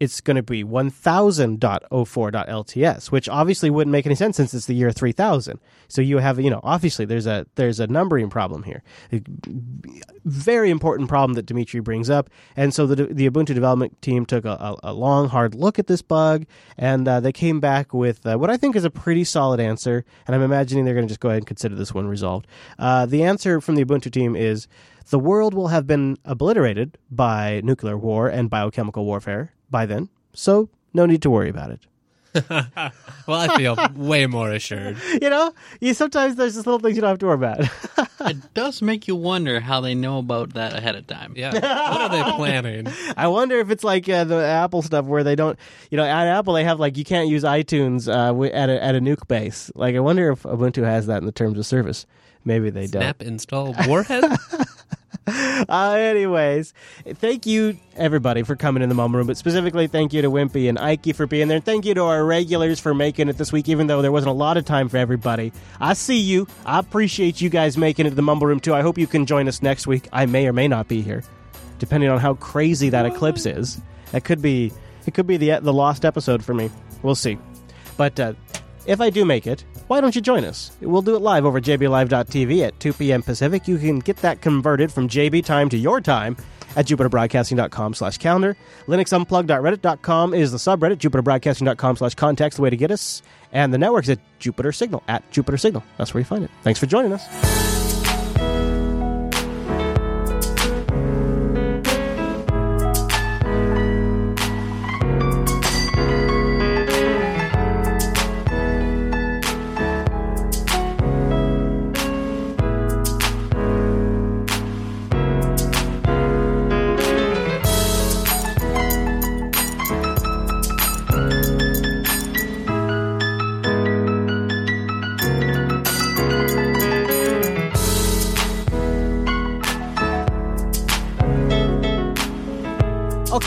it's going to be 1000.04.LTS, which obviously wouldn't make any sense since it's the year 3000. So you have, you know, obviously there's a there's a numbering problem here. A very important problem that Dimitri brings up, and so the the Ubuntu development team took a, a, long, hard look at this bug, and uh, they came back with uh, what I think is a pretty solid answer. And I'm imagining they're going to just go ahead and consider this one resolved. Uh, the answer from the Ubuntu team is the world will have been obliterated by nuclear war and biochemical warfare by then, so no need to worry about it. <laughs> Well, I feel way more assured. <laughs> You know, you sometimes there's just little things you don't have to worry about. <laughs> it does make you wonder how they know about that ahead of time. Yeah. What are they planning? I wonder if it's like uh, the Apple stuff where they don't, you know, at Apple they have like you can't use iTunes uh, at a at a nuke base. Like I wonder if Ubuntu has that in the terms of service. Maybe they don't. Snap install Warhead? <laughs> Uh, anyways, thank you everybody for coming in the mumble room, but specifically thank you to Wimpy and Ikey for being there. Thank you to our regulars for making it this week, even though there wasn't a lot of time for everybody. I see you. I appreciate you guys making it to the mumble room too. I hope you can join us next week. I may or may not be here, depending on how crazy that eclipse is. That could be it could be the the lost episode for me. We'll see. But uh, if I do make it, why don't you join us? We'll do it live over jblive.tv at 2 p.m. Pacific. You can get that converted from JB time to your time at jupiterbroadcasting.com slash calendar. linuxunplug.reddit.com is the subreddit. jupiterbroadcasting.com slash contacts the way to get us. And the network's at Jupiter Signal, at Jupiter Signal. That's where you find it. Thanks for joining us.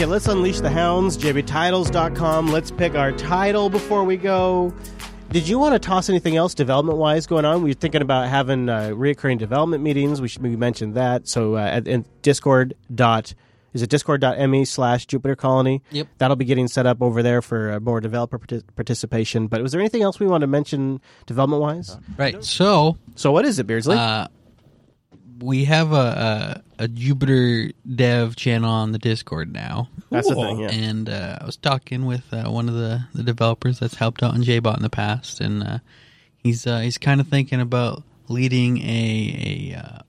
Okay, let's unleash the hounds. JBTitles.com. Let's pick our title before we go. Did you want to toss anything else development wise going on? We were thinking about having uh, reoccurring development meetings. We should maybe mention that. So uh, at in Discord dot is it discord.me slash Jupiter Colony? Yep. That'll be getting set up over there for uh, more developer partic- participation. But was there anything else we want to mention development wise? Right. So So what is it, Beardsley? uh, we have a, a a Jupiter dev channel on the Discord now, That's the thing. Yeah. and uh, I was talking with uh, one of the, the developers that's helped out on JBot in the past, and uh, he's uh, he's kind of thinking about leading a a. Uh,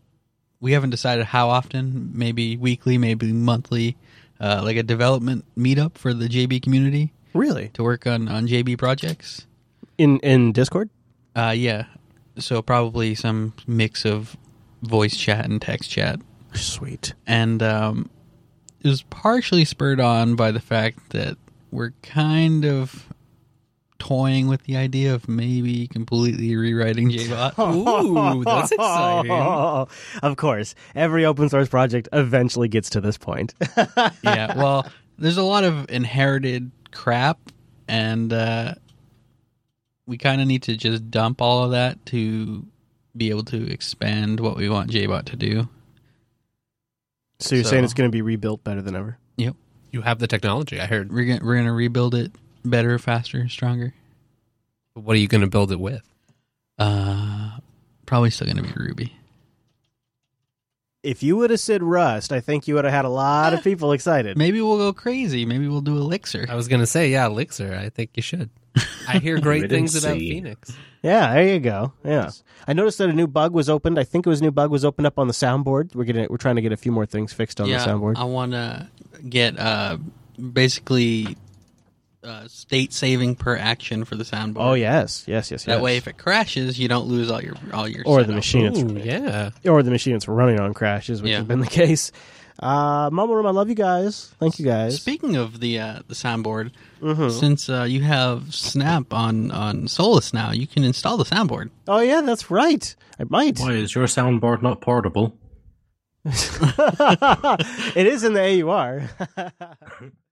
we haven't decided how often, maybe weekly, maybe monthly, uh, like a development meetup for the JB community Really? to work on on JB projects. In in Discord? Uh, yeah. So probably some mix of voice chat and text chat, Sweet. and um, it was partially spurred on by the fact that we're kind of toying with the idea of maybe completely rewriting JBot. <laughs> Ooh, that's exciting. of course, every open source project eventually gets to this point. <laughs> yeah, well, there's a lot of inherited crap, and uh, we kind of need to just dump all of that to be able to expand what we want JBot to do. so you're So- saying it's going to be rebuilt better than ever? Yep, You have the technology. I heard. we're gonna we're gonna rebuild it better, faster, stronger. What are you going to build it with? Uh, probably still gonna be Ruby. If you would have said Rust, I think you would have had a lot of people excited. Maybe we'll go crazy. Maybe we'll do Elixir. I was going to say, yeah, Elixir. I think you should. I hear great We didn't things about. Phoenix. Yeah, there you go. Yeah, I noticed that a new bug was opened. I think it was a new bug was opened up on the soundboard. We're getting we're trying to get a few more things fixed on yeah, the soundboard. I want to get uh, basically uh, state saving per action for the soundboard. oh yes, yes, yes, yes. That way, if it crashes, you don't lose all your all your. or the setup. machine it's Ooh, yeah. or the machine it's running on crashes, which Yeah. has been the <laughs> case. Uh, Mumble Room, I love you guys. Thank you guys. Speaking of the uh, the soundboard, Mhm. since uh, you have Snap on on Solus now, you can install the soundboard. Oh yeah, that's right. I might. Why is your soundboard not portable? <laughs> it is in the AUR. <laughs>